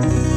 Bye.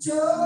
future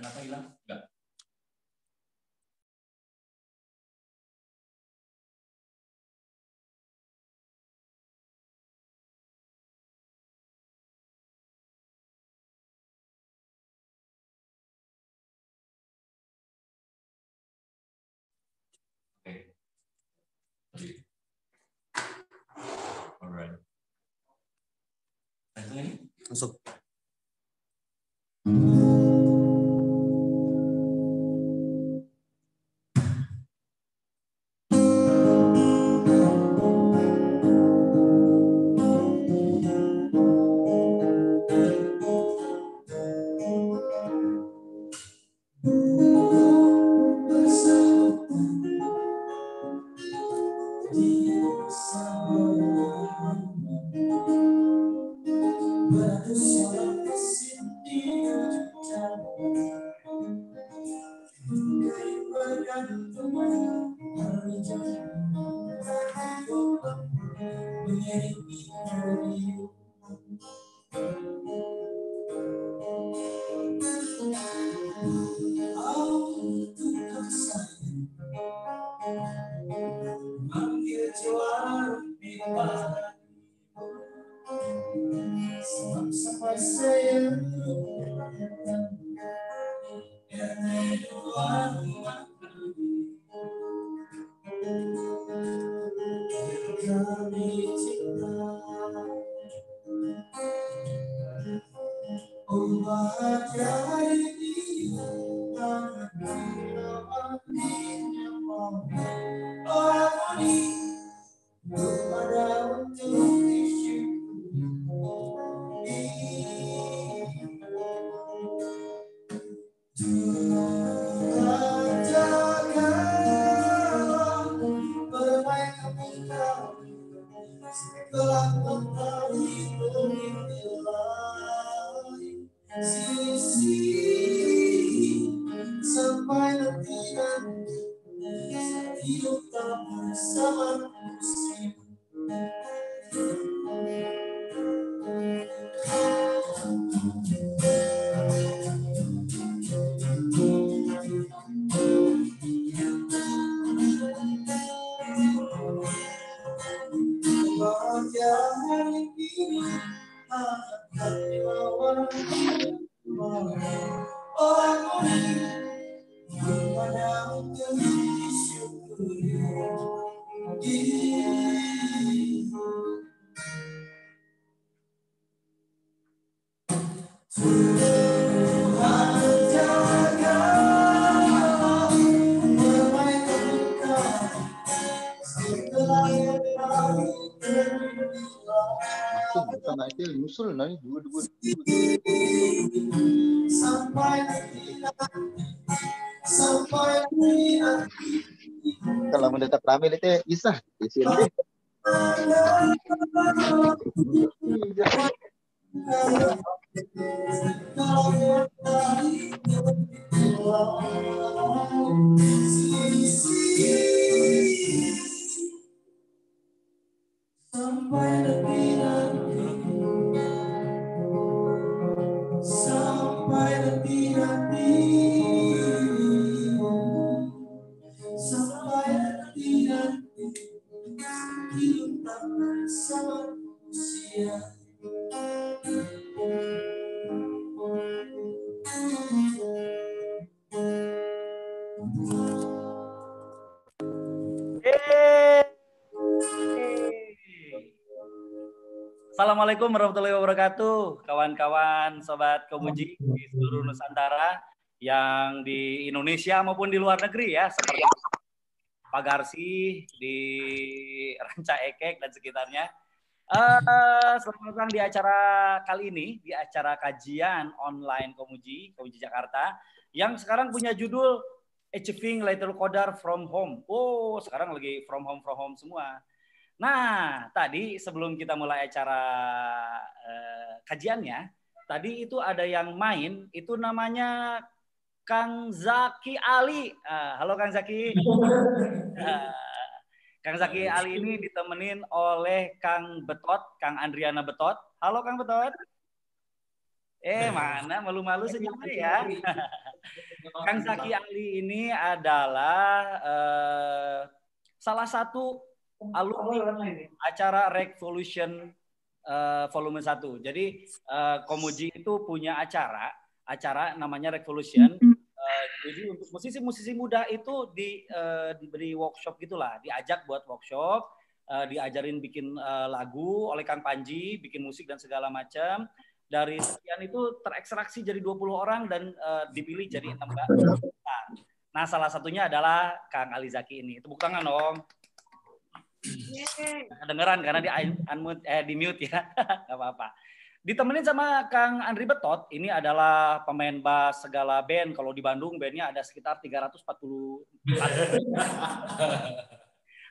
kenapa hilang? Enggak. Alright. Ini? Masuk. Assalamualaikum warahmatullahi wabarakatuh, kawan-kawan, sobat Komuji di seluruh Nusantara yang di Indonesia maupun di luar negeri ya, seperti Pak Garsi di Ranca Ekek dan sekitarnya. Eh, selamat datang di acara kali ini, di acara kajian online Komuji, Komuji Jakarta, yang sekarang punya judul Achieving Little Codar from Home. Oh, sekarang lagi from home from home semua. Nah, tadi sebelum kita mulai acara eh, kajiannya, tadi itu ada yang main, itu namanya Kang Zaki Ali. Ah, halo Kang Zaki. Ah, Kang Zaki Ali ini ditemenin oleh Kang Betot, Kang Andriana Betot. Halo Kang Betot. Eh, mana malu-malu senyumnya ya. Kang Zaki Ali ini adalah eh, salah satu alumni acara Revolution eh, volume 1. Jadi eh, Komuji itu punya acara, acara namanya Revolution. Eh, jadi untuk musisi-musisi muda itu di eh, diberi workshop gitulah, diajak buat workshop, eh, diajarin bikin eh, lagu oleh Kang Panji, bikin musik dan segala macam. Dari sekian itu terekstraksi jadi 20 orang dan eh, dipilih jadi 16 Nah, salah satunya adalah Kang Ali Zaki ini. Tepuk tangan dong. Kedengeran karena di unmute eh di mute ya. Gak apa-apa. Ditemenin sama Kang Andri Betot, ini adalah pemain bass segala band. Kalau di Bandung bandnya ada sekitar 340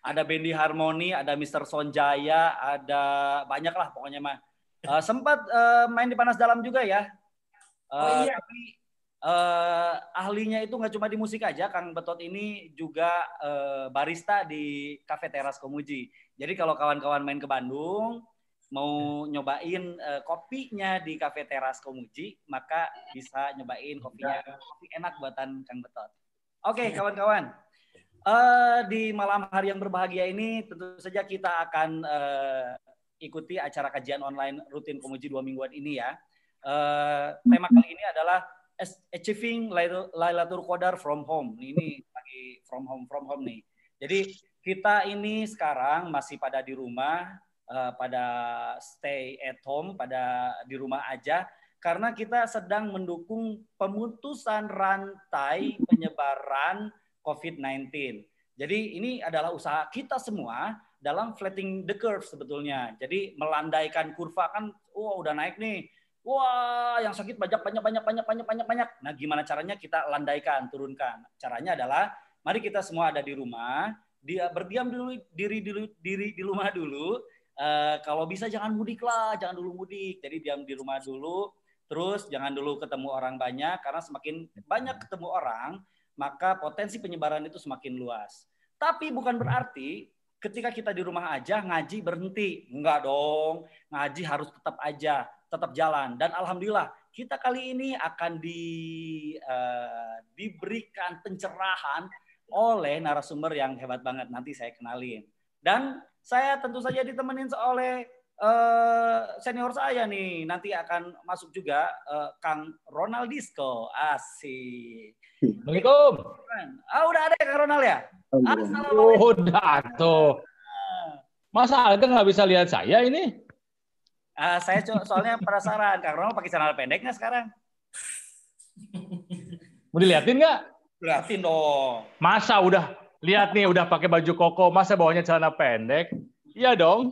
ada Bendi Harmoni, ada Mr. Sonjaya, ada banyak lah pokoknya mah. Eh, sempat eh, main di Panas Dalam juga ya. Eh, Tapi eh, ahlinya itu nggak cuma di musik aja, Kang Betot ini juga eh, barista di Cafe Teras Komuji. Jadi kalau kawan-kawan main ke Bandung mau nyobain eh, kopinya di Cafe Teras Komuji, maka bisa nyobain kopinya. Kopi enak buatan Kang Betot. Oke, kawan-kawan. Eh, di malam hari yang berbahagia ini tentu saja kita akan eh, ikuti acara kajian online rutin Komuji dua mingguan ini ya. Eh, tema kali ini adalah Achieving Lail- Lailatul Qadar from Home. Ini lagi from home from home nih. Jadi kita ini sekarang masih pada di rumah, eh, pada stay at home, pada di rumah aja karena kita sedang mendukung pemutusan rantai penyebaran COVID-19. Jadi ini adalah usaha kita semua dalam flattening the curve sebetulnya. Jadi melandaikan kurva kan, wah udah naik nih. Wah, yang sakit banyak banyak banyak banyak banyak banyak banyak. Nah, gimana caranya kita landaikan, turunkan? Caranya adalah mari kita semua ada di rumah, dia berdiam dulu diri dulu diri di rumah dulu. Eh, kalau bisa jangan mudik lah, jangan dulu mudik. Jadi diam di rumah dulu. Terus jangan dulu ketemu orang banyak karena semakin banyak ketemu orang, maka potensi penyebaran itu semakin luas. Tapi bukan berarti ketika kita di rumah aja ngaji berhenti. Enggak dong. Ngaji harus tetap aja, tetap jalan. Dan alhamdulillah kita kali ini akan di eh, diberikan pencerahan oleh narasumber yang hebat banget. Nanti saya kenalin. Dan saya tentu saja ditemenin oleh eh, senior saya nih nanti akan masuk juga eh, Kang Ronaldisco. Asik. Assalamualaikum. Ah udah ada ya Kang Ronald ya? Assalamualaikum. Oh, udah tuh. Masa Alga nggak bisa lihat saya ini? Ah, saya co- soalnya penasaran Kang Ronald pakai celana pendek nggak sekarang? Mau diliatin nggak? Liatin dong. Masa udah lihat nih udah pakai baju koko, masa bawahnya celana pendek? Iya dong.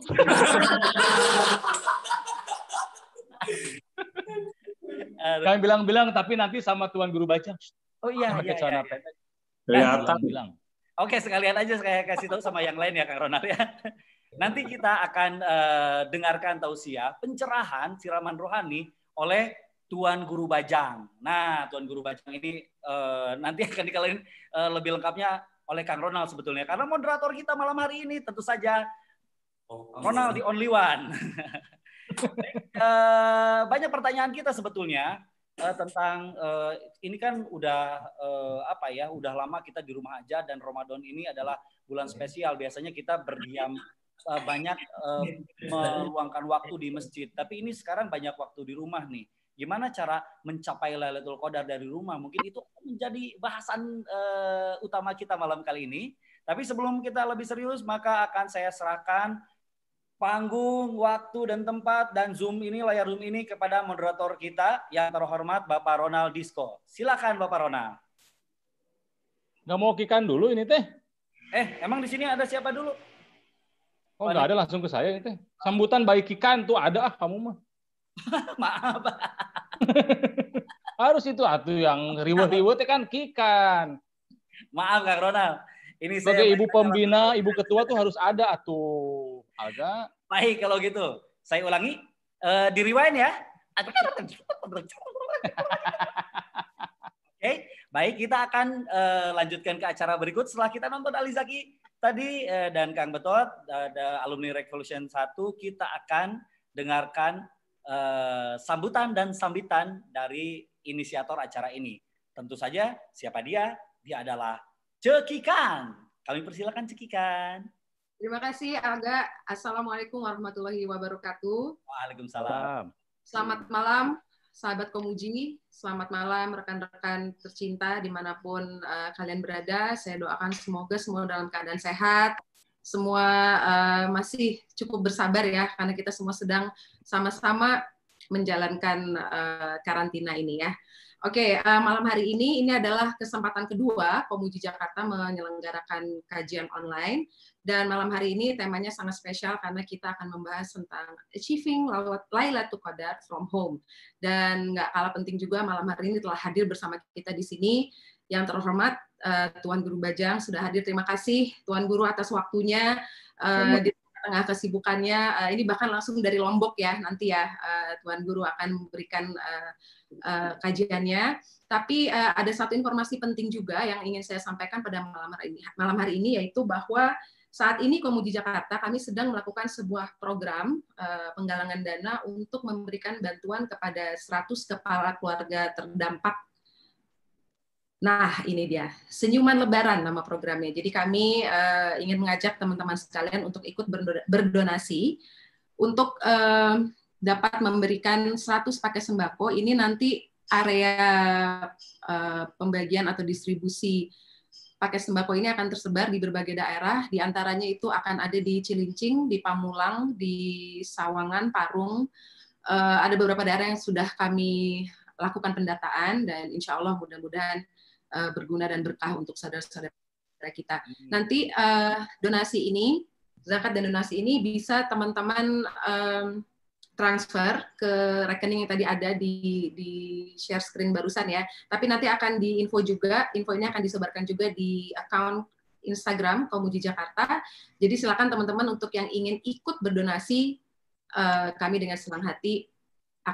Kami bilang-bilang tapi nanti sama tuan guru baca Oh iya, pakai iya, celana iya, iya. pendek. Kelihatan. Bilang. Oke, sekalian aja saya kasih tahu sama yang lain ya Kang Ronald ya. Nanti kita akan eh, dengarkan tausiah pencerahan siraman rohani oleh Tuan Guru Bajang. Nah, Tuan Guru Bajang ini eh, nanti akan dikalian eh, lebih lengkapnya oleh Kang Ronald sebetulnya. Karena moderator kita malam hari ini tentu saja Ronald the only one. Eh, banyak pertanyaan kita sebetulnya eh, tentang eh, ini kan udah eh, apa ya, udah lama kita di rumah aja dan Ramadan ini adalah bulan spesial. Biasanya kita berdiam eh, banyak eh, meluangkan waktu di masjid. Tapi ini sekarang banyak waktu di rumah nih. Gimana cara mencapai Lailatul Qadar dari rumah? Mungkin itu menjadi bahasan eh, utama kita malam kali ini. Tapi sebelum kita lebih serius, maka akan saya serahkan panggung, waktu, dan tempat, dan Zoom ini, layar Zoom ini kepada moderator kita yang terhormat Bapak Ronald Disco. Silakan Bapak Ronald. Nggak mau kikan dulu ini teh? Eh, emang di sini ada siapa dulu? Oh nggak ada langsung ke saya teh. Sambutan baik kikan tuh ada ah kamu mah. Maaf. Harus itu atuh yang riwet-riwet teh kan kikan. Maaf Kang Ronald. Ini saya Sebagai ibu pembina, ibu ketua tuh harus ada atuh. Agak Baik kalau gitu. Saya ulangi. Eh, di rewind ya. Oke, baik kita akan eh, lanjutkan ke acara berikut setelah kita nonton Alizaki tadi eh, dan Kang Betot ada alumni Revolution 1 kita akan dengarkan eh, sambutan dan sambitan dari inisiator acara ini. Tentu saja siapa dia? Dia adalah Cekikan. Kami persilakan Cekikan. Terima kasih Alga. Assalamualaikum warahmatullahi wabarakatuh. Waalaikumsalam. Selamat malam sahabat Komuji. Selamat malam rekan-rekan tercinta di mana pun eh, kalian berada. Saya doakan semoga semua dalam keadaan sehat. Semua eh, masih cukup bersabar ya karena kita semua sedang sama-sama menjalankan eh, karantina ini ya. Oke, eh, malam hari ini ini adalah kesempatan kedua Komuji Jakarta menyelenggarakan kajian online dan malam hari ini temanya sangat spesial karena kita akan membahas tentang achieving Lailatul Qadar from home. Dan nggak kalah penting juga malam hari ini telah hadir bersama kita di sini yang terhormat eh, Tuan Guru Bajang sudah hadir. Terima kasih Tuan Guru atas waktunya eh, di tengah kesibukannya. Eh, ini bahkan langsung dari Lombok ya nanti ya Tuan Guru akan memberikan kajiannya. Tapi ada satu informasi penting juga yang ingin saya sampaikan pada malam hari ini, malam hari ini yaitu bahwa saat ini Komuji Jakarta kami sedang melakukan sebuah program eh, penggalangan dana untuk memberikan bantuan kepada 100 kepala keluarga terdampak. Nah, ini dia. Senyuman Lebaran nama programnya. Jadi kami eh, ingin mengajak teman-teman sekalian untuk ikut berdo- berdonasi untuk eh, dapat memberikan 100 paket sembako. Ini nanti area eh, pembagian atau distribusi paket sembako ini akan tersebar di berbagai daerah, di antaranya itu akan ada di Cilincing, di Pamulang, di Sawangan, Parung. Eh, ada beberapa daerah yang sudah kami lakukan pendataan dan insya Allah mudah-mudahan eh, berguna dan berkah untuk saudara-saudara kita. Nanti eh, donasi ini, zakat dan donasi ini bisa teman-teman em, transfer ke rekening yang tadi ada di di share screen barusan ya. Tapi nanti akan diinfo juga, info ini akan disebarkan juga di account Instagram Komuji Jakarta. Jadi silakan teman-teman untuk yang ingin ikut berdonasi, eh, kami dengan senang hati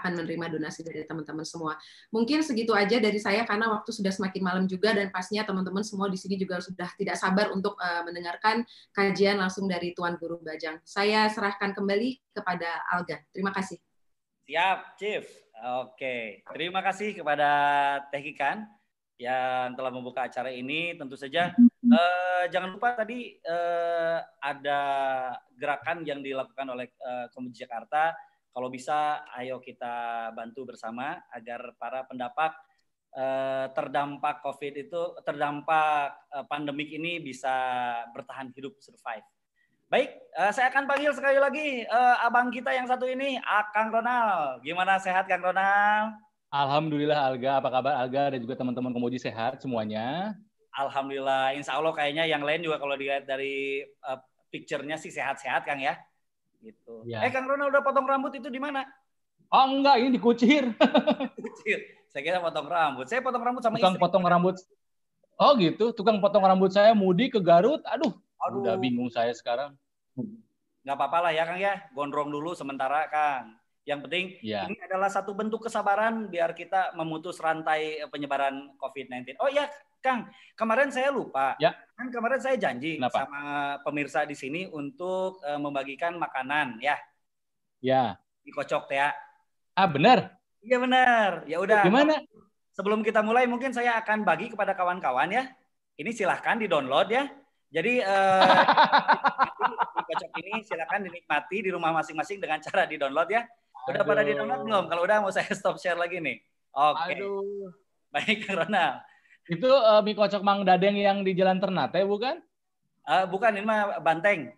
akan menerima donasi dari teman-teman semua. Mungkin segitu aja dari saya karena waktu sudah semakin malam juga dan pastinya teman-teman semua di sini juga sudah tidak sabar untuk eh, mendengarkan kajian langsung dari Tuan Guru Bajang. Saya serahkan kembali kepada Alga. Terima kasih. Siap, Chief. Oke, terima kasih kepada Teh Kikan yang telah membuka acara ini. Tentu saja Eh, jangan lupa tadi eh, ada gerakan yang dilakukan oleh eh, Komunitas Jakarta. Kalau bisa, ayo kita bantu bersama agar para pendapat eh, terdampak COVID itu, terdampak eh, pandemik ini bisa bertahan hidup, survive. Baik, eh, saya akan panggil sekali lagi eh, abang kita yang satu ini, ah, Kang Ronald. Gimana sehat Kang Ronald? Alhamdulillah Alga, apa kabar Alga dan juga teman-teman Komoji sehat semuanya? Alhamdulillah, insya Allah kayaknya yang lain juga kalau dilihat dari uh, picture-nya sih sehat-sehat Kang ya. Gitu. Ya. Eh Kang Ronald udah potong rambut itu di mana? Oh enggak, ini dikucir. Kecil. Saya kira potong rambut. Saya potong rambut sama Tukang istri. potong rambut. Oh gitu, tukang potong rambut saya mudik ke Garut. Aduh, Aduh, udah bingung saya sekarang. nggak apa-apa lah ya Kang ya. Gondrong dulu sementara Kang. Yang penting Ya. ini adalah satu bentuk kesabaran biar kita memutus rantai penyebaran COVID-19. Oh ya Kang, kemarin saya lupa. Ya. Kan kemarin saya janji Kenapa? sama pemirsa di sini untuk eh, membagikan makanan ya. Ya. Dikocok ya. Ah benar. Iya benar. Ya udah. Gimana? Sebelum kita mulai mungkin saya akan bagi kepada kawan-kawan ya. Ini silahkan di-download ya. Jadi eh kocok ini silahkan dinikmati di rumah masing-masing dengan cara di-download ya. Udah pada Aduh. di-download belum? Kalau udah mau saya stop share lagi nih. Oke. Aduh. Baik, Ronald. Itu eh, mie kocok Mang Dadeng yang di Jalan Ternate bukan? Eh, bukan ini mah banteng.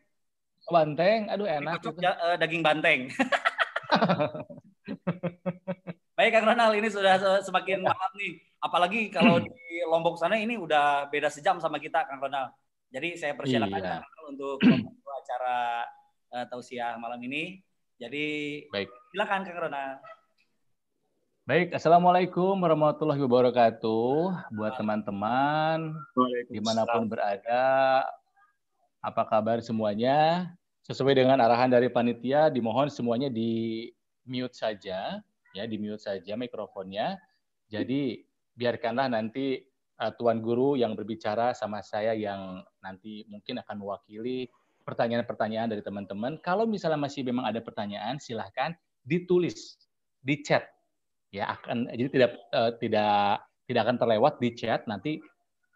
Banteng, aduh enak. kocok itu. ja- eh, daging banteng. Baik Kang Ronald, ini sudah se- semakin malam nih. Apalagi kalau di Lombok sana ini udah beda sejam sama kita Kang Ronald. Jadi saya persilakan Iya. Kang Ronald untuk acara eh, tausiah malam ini. Jadi Baik. silakan Kang Ronald. Baik, Assalamualaikum warahmatullahi wabarakatuh. Buat teman-teman, di mana pun berada, apa kabar semuanya? Sesuai dengan arahan dari panitia, dimohon semuanya di mute saja, ya di mute saja mikrofonnya. Jadi biarkanlah nanti uh, tuan guru yang berbicara sama saya yang nanti mungkin akan mewakili pertanyaan-pertanyaan dari teman-teman. Kalau misalnya masih memang ada pertanyaan, silahkan ditulis di chat. Ya akan jadi tidak eh, tidak tidak akan terlewat di chat nanti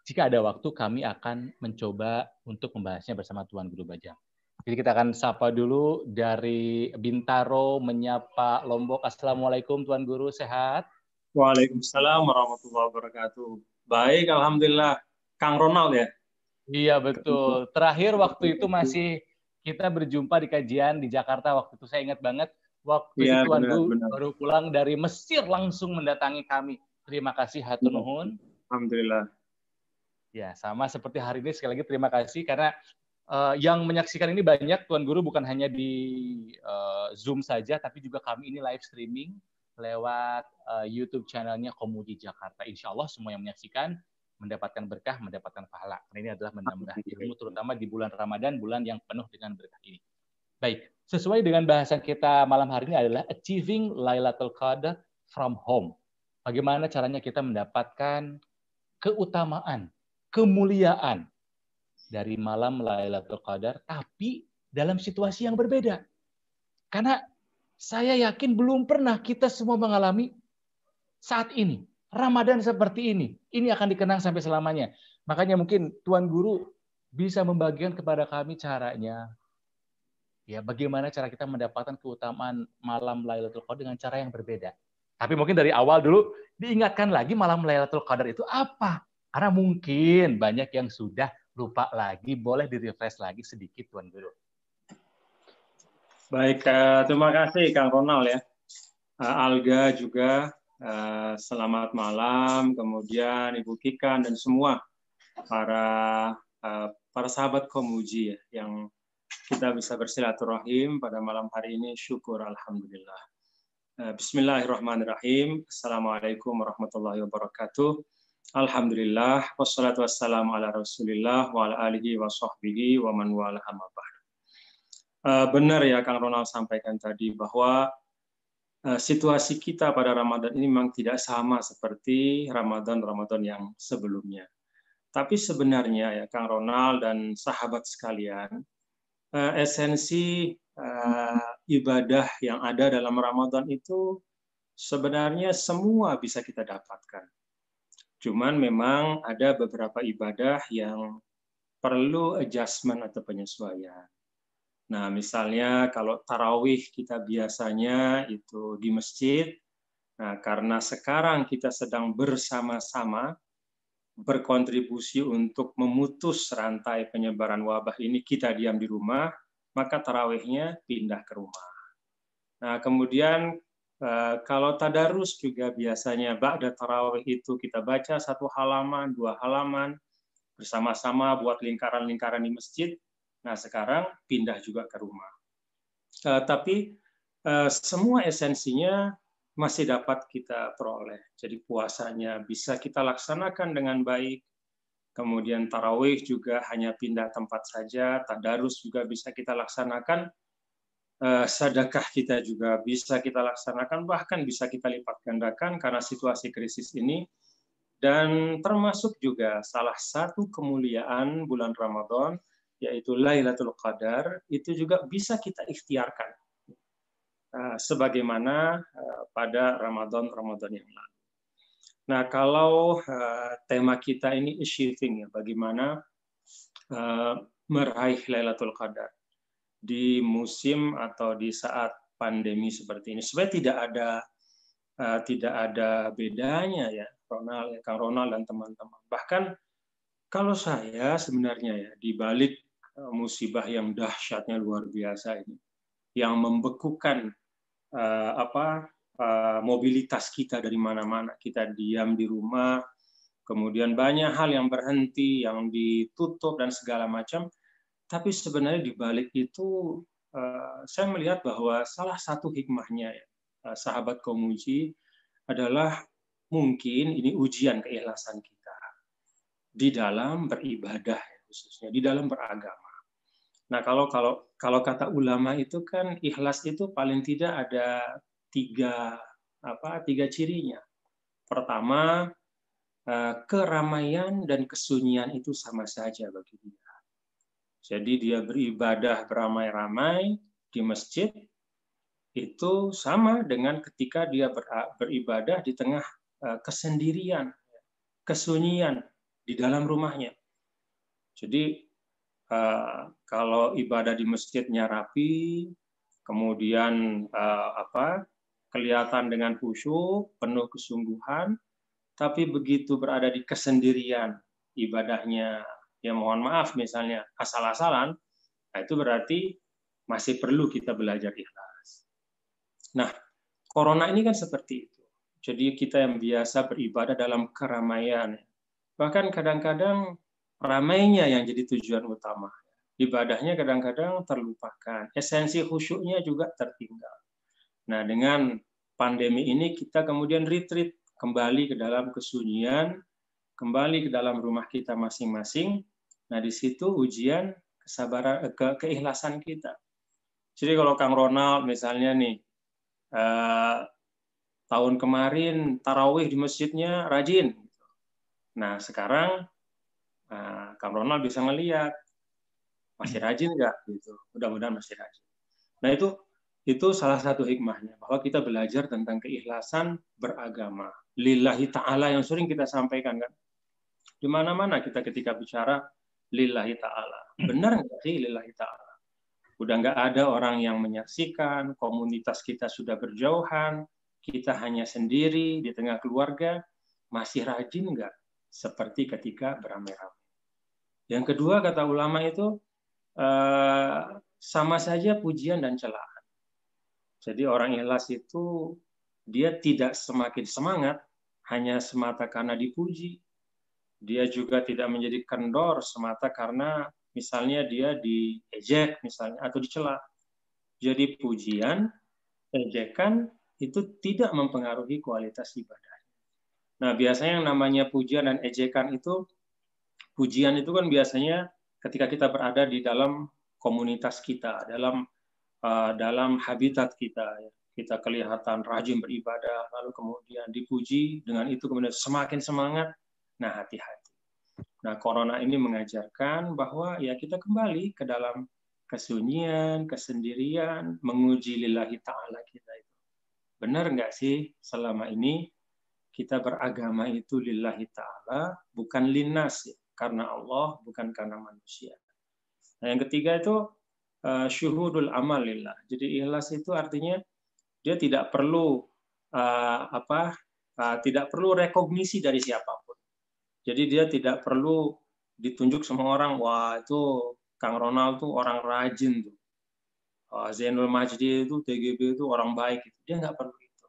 jika ada waktu kami akan mencoba untuk membahasnya bersama Tuan Guru Bajang. Jadi kita akan sapa dulu dari Bintaro menyapa Lombok. Assalamualaikum Tuan Guru, sehat? Waalaikumsalam warahmatullahi wabarakatuh. Baik, alhamdulillah. Kang Ronald ya. Iya betul. Terakhir waktu itu masih kita berjumpa di kajian di Jakarta waktu itu saya ingat banget waktu Iya, itu Tuan benar, Guru benar. baru pulang dari Mesir langsung mendatangi kami. Terima kasih hatur Iya. nuhun. Alhamdulillah. Ya, sama seperti hari ini sekali lagi terima kasih karena eh, yang menyaksikan ini banyak Tuan Guru bukan hanya di eh, Zoom saja tapi juga kami ini live streaming lewat eh, YouTube channelnya Komudi Jakarta. Insya Allah semua yang menyaksikan mendapatkan berkah, mendapatkan pahala. Karena ini adalah menambah ilmu terutama di bulan Ramadan, bulan yang penuh dengan berkah ini. Baik, sesuai dengan bahasan kita malam hari ini adalah achieving Lailatul Qadar from home. Bagaimana caranya kita mendapatkan keutamaan, kemuliaan dari malam Lailatul Qadar, tapi dalam situasi yang berbeda. Karena saya yakin belum pernah kita semua mengalami saat ini. Ramadan seperti ini. Ini akan dikenang sampai selamanya. Makanya mungkin Tuan Guru bisa membagikan kepada kami caranya. Ya, bagaimana cara kita mendapatkan keutamaan malam Lailatul Qadar dengan cara yang berbeda. Tapi mungkin dari awal dulu diingatkan lagi malam Lailatul Qadar itu apa? Karena mungkin banyak yang sudah lupa lagi, boleh di-refresh lagi sedikit Tuan Guru. Baik, eh, terima kasih Kang Ronald ya. Eh, Alga juga eh, selamat malam, kemudian Ibu Kikan dan semua para para sahabat Komuji ya, yang kita bisa bersilaturahim pada malam hari ini. Syukur alhamdulillah. Eh, Bismillahirrahmanirrahim. Assalamualaikum warahmatullahi wabarakatuh. Alhamdulillah wassalatu wassalamu ala Rasulillah wa ala alihi wa sahbihi wa man wala. Eh, benar ya Kang Ronald sampaikan tadi bahwa eh, situasi kita pada Ramadan ini memang tidak sama seperti Ramadan-Ramadan yang sebelumnya. Tapi sebenarnya ya Kang Ronald dan sahabat sekalian, esensi eh, ibadah yang ada dalam Ramadan itu sebenarnya semua bisa kita dapatkan. Cuman memang ada beberapa ibadah yang perlu adjustment atau penyesuaian. Nah, misalnya kalau tarawih kita biasanya itu di masjid, nah karena sekarang kita sedang bersama-sama berkontribusi untuk memutus rantai penyebaran wabah ini, kita diam di rumah, maka tarawihnya pindah ke rumah. Nah, kemudian eh, kalau tadarus juga biasanya ba'da tarawih itu kita baca satu halaman, dua halaman, bersama-sama buat lingkaran-lingkaran di masjid, Nah, sekarang pindah juga ke rumah. Uh, tapi uh, semua esensinya masih dapat kita peroleh. Jadi puasanya bisa kita laksanakan dengan baik. Kemudian tarawih juga hanya pindah tempat saja. Tadarus juga bisa kita laksanakan. Uh, sedekah kita juga bisa kita laksanakan. Bahkan bisa kita lipat gandakan karena situasi krisis ini. Dan termasuk juga salah satu kemuliaan bulan Ramadan yaitu Lailatul Qadar, itu juga bisa kita ikhtiarkan. Uh, sebagaimana uh, pada Ramadan-Ramadan yang lalu. Nah, kalau uh, tema kita ini achieving ya, bagaimana meraih Lailatul Qadar di musim atau di saat pandemi seperti ini. Sebenarnya tidak ada tidak ada bedanya ya, Ronald, ya, Kang Ronald dan teman-teman. Bahkan kalau saya sebenarnya ya di balik Eh, musibah yang dahsyatnya luar biasa ini, yang membekukan uh, apa uh, mobilitas kita dari mana-mana. Kita diam di rumah, kemudian banyak hal yang berhenti, yang ditutup dan segala macam. Tapi sebenarnya di balik itu uh, saya melihat bahwa salah satu hikmahnya ya, sahabat komuji adalah mungkin ini ujian keikhlasan kita di dalam beribadah khususnya di dalam beragama. Nah kalau kalau kalau kata ulama itu kan ikhlas itu paling tidak ada tiga apa tiga cirinya. Pertama eh, keramaian dan kesunyian itu sama saja bagi dia. Jadi dia beribadah beramai-ramai di masjid itu sama dengan ketika dia beribadah di tengah eh, kesendirian, kesunyian di dalam rumahnya. Jadi uh, kalau ibadah di masjidnya rapi, kemudian uh, apa kelihatan dengan khusyuk, penuh kesungguhan, tapi begitu berada di kesendirian ibadahnya, ya mohon maaf misalnya asal-asalan, nah itu berarti masih perlu kita belajar ikhlas. Nah, corona ini kan seperti itu. Jadi kita yang biasa beribadah dalam keramaian, bahkan kadang-kadang ramainya yang jadi tujuan utama. Ibadahnya kadang-kadang terlupakan. Esensi khusyuknya juga tertinggal. Nah, dengan pandemi ini kita kemudian retreat kembali ke dalam kesunyian, kembali ke dalam rumah kita masing-masing. Nah, di situ ujian kesabaran eh, ke keikhlasan kita. Jadi kalau Kang Ronald misalnya nih eh, tahun kemarin tarawih di masjidnya rajin. Nah, sekarang Nah, Kang Ronald bisa ngeliat masih rajin nggak gitu. Mudah-mudahan masih rajin. Nah itu itu salah satu hikmahnya bahwa kita belajar tentang keikhlasan beragama. Lillahi ta'ala yang sering kita sampaikan kan. Di mana-mana kita ketika bicara lillahi ta'ala. Benar nggak sih lillahi ta'ala? Udah nggak ada orang yang menyaksikan, komunitas kita sudah berjauhan, kita hanya sendiri di tengah keluarga, masih rajin nggak? Seperti ketika beramai-ramai. Yang kedua kata ulama itu eh, sama saja pujian dan celaan. Jadi orang ikhlas itu dia tidak semakin semangat hanya semata karena dipuji. Dia juga tidak menjadi kendor semata karena misalnya dia diejek misalnya atau dicela. Jadi pujian, ejekan itu tidak mempengaruhi kualitas ibadah. Nah, biasanya yang namanya pujian dan ejekan itu pujian itu kan biasanya ketika kita berada di dalam komunitas kita, dalam uh, dalam habitat kita, ya. kita kelihatan rajin beribadah, lalu kemudian dipuji, dengan itu kemudian semakin semangat. Nah, hati-hati. Nah, corona ini mengajarkan bahwa ya kita kembali ke dalam kesunyian, kesendirian, menguji lillahi ta'ala kita itu. Benar nggak sih selama ini kita beragama itu lillahi ta'ala, bukan linnas. Ya karena Allah, bukan karena manusia. Nah, yang ketiga itu uh, syuhudul amal lillah. Jadi ikhlas itu artinya dia tidak perlu uh, apa uh, tidak perlu rekognisi dari siapa pun. Jadi dia tidak perlu ditunjuk semua orang, wah itu Kang Ronald tuh orang rajin tuh. Uh, Zainul Majdi itu TGB itu orang baik. Dia nggak perlu itu.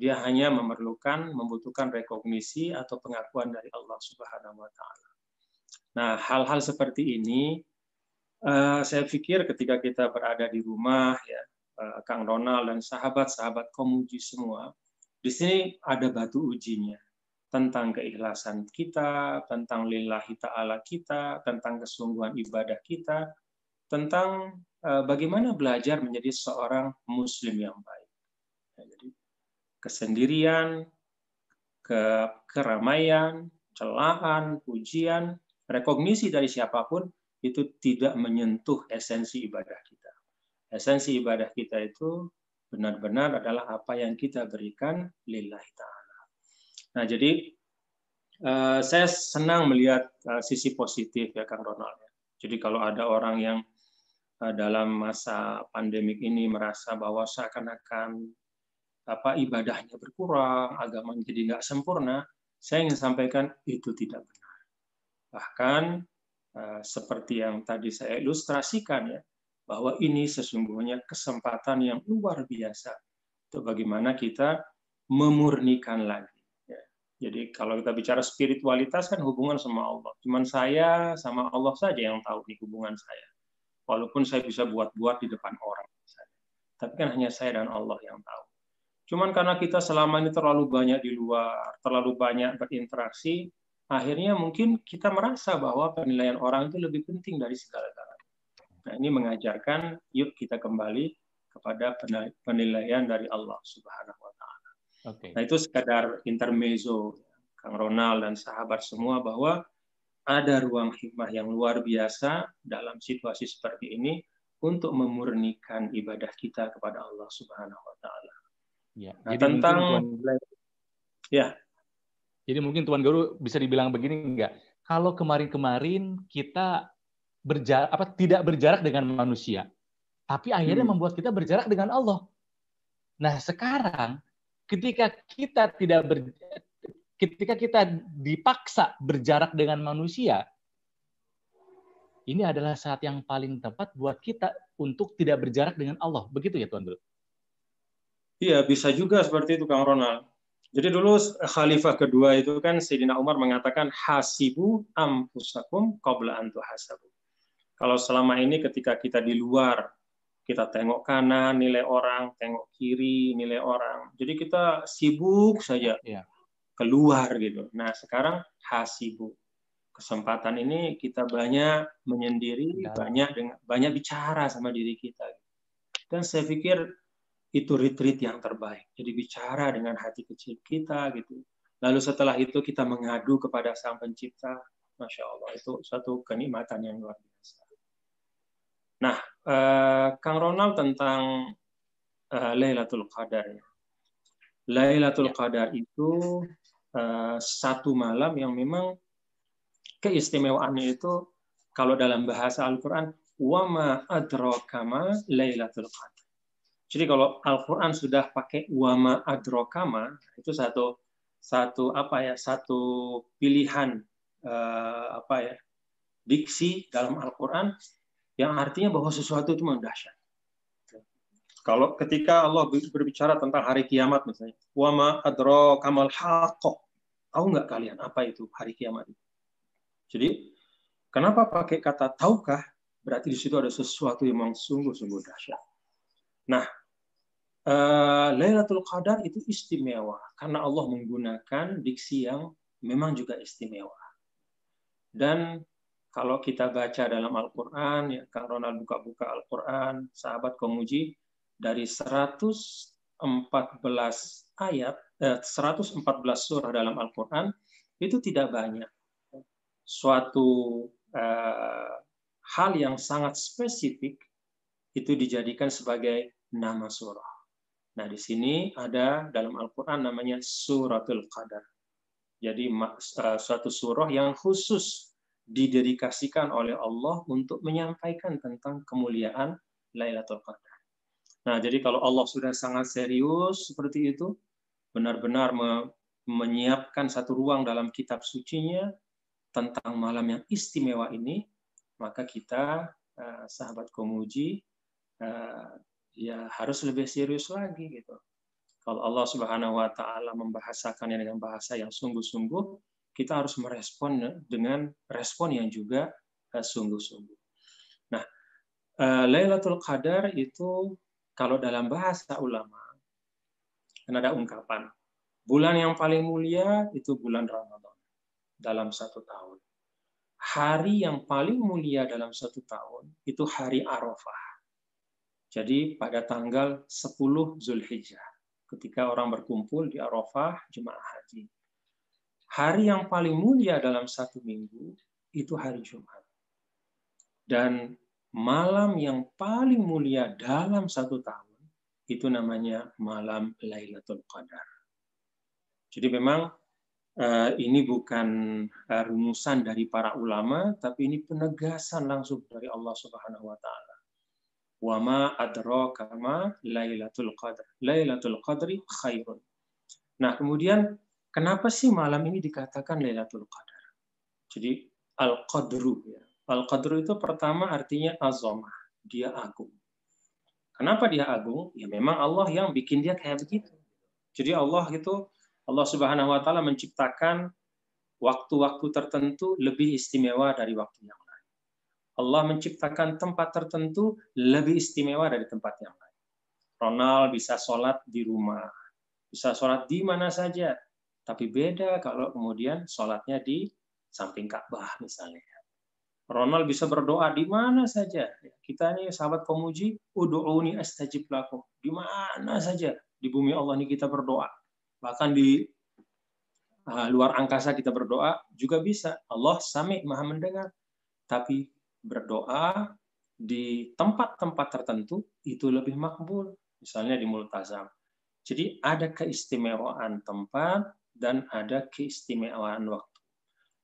Dia hanya memerlukan, membutuhkan rekognisi atau pengakuan dari Allah Subhanahu Wa Taala. Nah, hal-hal seperti ini uh, saya pikir ketika kita berada di rumah ya, uh, Kang Ronald dan sahabat-sahabat komuji semua, di sini ada batu ujinya tentang keikhlasan kita, tentang lillahi ta'ala kita, tentang kesungguhan ibadah kita, tentang uh, bagaimana belajar menjadi seorang muslim yang baik. Ya, jadi kesendirian, ke keramaian, celaan, pujian, rekognisi dari siapa pun itu tidak menyentuh esensi ibadah kita. Esensi ibadah kita itu benar-benar adalah apa yang kita berikan lillahi ta'ala. Nah, jadi uh, saya senang melihat uh, sisi positif ya Kang Ronald. Jadi kalau ada orang yang uh, dalam masa pandemik ini merasa bahwa seakan-akan apa ibadahnya berkurang, agama jadi nggak sempurna, saya ingin sampaikan itu tidak benar. Bahkan eh, seperti yang tadi saya ilustrasikan ya, bahwa ini sesungguhnya kesempatan yang luar biasa untuk bagaimana kita memurnikan lagi. Ya. Jadi kalau kita bicara spiritualitas kan hubungan sama Allah. Cuman saya sama Allah saja yang tahu nih hubungan saya. Walaupun saya bisa buat-buat di depan orang. Tapi kan hanya saya dan Allah yang tahu. Cuman karena kita selama ini terlalu banyak di luar, terlalu banyak berinteraksi, akhirnya mungkin kita merasa bahwa penilaian orang itu lebih penting dari segala-galanya. Nah, ini mengajarkan yuk kita kembali kepada penilaian dari Allah Subhanahu wa taala. Okay. Nah, itu sekadar intermezzo Kang Ronald dan sahabat semua bahwa ada ruang hikmah yang luar biasa dalam situasi seperti ini untuk memurnikan ibadah kita kepada Allah Subhanahu wa taala. Ya, nah, tentang ya, jadi mungkin Tuan Guru bisa dibilang begini enggak? Kalau kemarin-kemarin kita berjarak apa tidak berjarak dengan manusia, tapi akhirnya hmm. membuat kita berjarak dengan Allah. Nah, sekarang ketika kita tidak ber, ketika kita dipaksa berjarak dengan manusia, ini adalah saat yang paling tepat buat kita untuk tidak berjarak dengan Allah. Begitu ya, Tuan Guru? Iya, bisa juga seperti itu, Kang Ronald. Jadi dulu khalifah kedua itu kan Sayyidina Umar mengatakan hasibu ampusakum qabla antu hasabu. Kalau selama ini ketika kita di luar, kita tengok kanan, nilai orang, tengok kiri, nilai orang. Jadi kita sibuk saja ya. keluar gitu. Nah sekarang hasibu. Kesempatan ini kita banyak menyendiri, ya. banyak dengan banyak bicara sama diri kita. Dan saya pikir itu retreat yang terbaik. Jadi bicara dengan hati kecil kita gitu. Lalu setelah itu kita mengadu kepada Sang Pencipta. Masya Allah, itu suatu kenikmatan yang luar biasa. Nah, eh, Kang Ronald tentang eh, Lailatul Qadar. Lailatul ya. Qadar itu eh, satu malam yang memang keistimewaannya itu kalau dalam bahasa Al-Quran, wama adrokama Lailatul Qadar jadi kalau Al-Quran sudah pakai wama adrokama, itu satu satu apa ya satu pilihan uh, apa ya diksi dalam Al-Quran yang artinya bahwa sesuatu itu mendahsyat. Kalau ketika Allah berbicara tentang hari kiamat misalnya, wama adrokamal haqqo. Tahu nggak kalian apa itu hari kiamat? Jadi kenapa pakai kata tahukah? Berarti di situ ada sesuatu yang memang sungguh-sungguh dahsyat. Nah, uh, Lailatul Qadar itu istimewa karena Allah menggunakan diksi yang memang juga istimewa. Dan kalau kita baca dalam Al-Quran, ya Kang Ronald buka-buka Al-Quran, sahabat komuji, dari 114 ayat, eh, 114 surah dalam Al-Quran, itu tidak banyak. Suatu eh, hal yang sangat spesifik itu dijadikan sebagai nama surah. Nah, di sini ada dalam Al-Quran namanya Suratul Qadar. Jadi eh, suatu surah yang khusus didedikasikan oleh Allah untuk menyampaikan tentang kemuliaan Lailatul Qadar. Nah, jadi kalau Allah sudah sangat serius seperti itu, benar-benar menyiapkan satu ruang dalam kitab sucinya tentang malam yang istimewa ini, maka kita eh, sahabat komuji eh, ya harus lebih serius lagi gitu. Kalau Allah Subhanahu wa taala membahasakannya dengan bahasa yang sungguh-sungguh, kita harus merespon dengan respon yang juga eh, sungguh-sungguh. Nah, Lailatul Qadar itu kalau dalam bahasa ulama kan ada ungkapan bulan yang paling mulia itu bulan Ramadan dalam satu tahun. Hari yang paling mulia dalam satu tahun itu hari Arafah. Jadi pada tanggal 10 Zulhijjah, ketika orang berkumpul di Arafah, jemaah haji. Hari yang paling mulia dalam satu minggu itu hari Jumat. Dan malam yang paling mulia dalam satu tahun itu namanya malam Lailatul Qadar. Jadi memang Eh, ini bukan eh, rumusan dari para ulama, tapi ini penegasan langsung dari Allah Subhanahu wa taala. Wa ma adraka ma Lailatul Qadr. Lailatul Qadri khairun. Nah, kemudian kenapa sih malam ini dikatakan Lailatul Qadar? Jadi Al-Qadru ya. Al-Qadru itu pertama artinya azamah, dia agung. Kenapa dia agung? Ya memang Allah yang bikin dia kayak begitu. Jadi Allah itu Allah Subhanahu wa taala menciptakan waktu-waktu tertentu lebih istimewa dari waktu yang. Allah menciptakan tempat tertentu lebih istimewa dari tempat yang lain. Ronald bisa sholat di rumah, bisa sholat di mana saja, tapi beda kalau kemudian sholatnya di samping Ka'bah misalnya. Ronald bisa berdoa di mana saja. Kita ini sahabat pemuji, udu'uni astajib lakum. Di mana saja di bumi Allah ini kita berdoa bahkan di uh, luar angkasa kita berdoa juga bisa. Allah sami maha mendengar. Tapi berdoa di tempat-tempat tertentu itu lebih makbul. Misalnya di multazam. Jadi ada keistimewaan tempat dan ada keistimewaan waktu.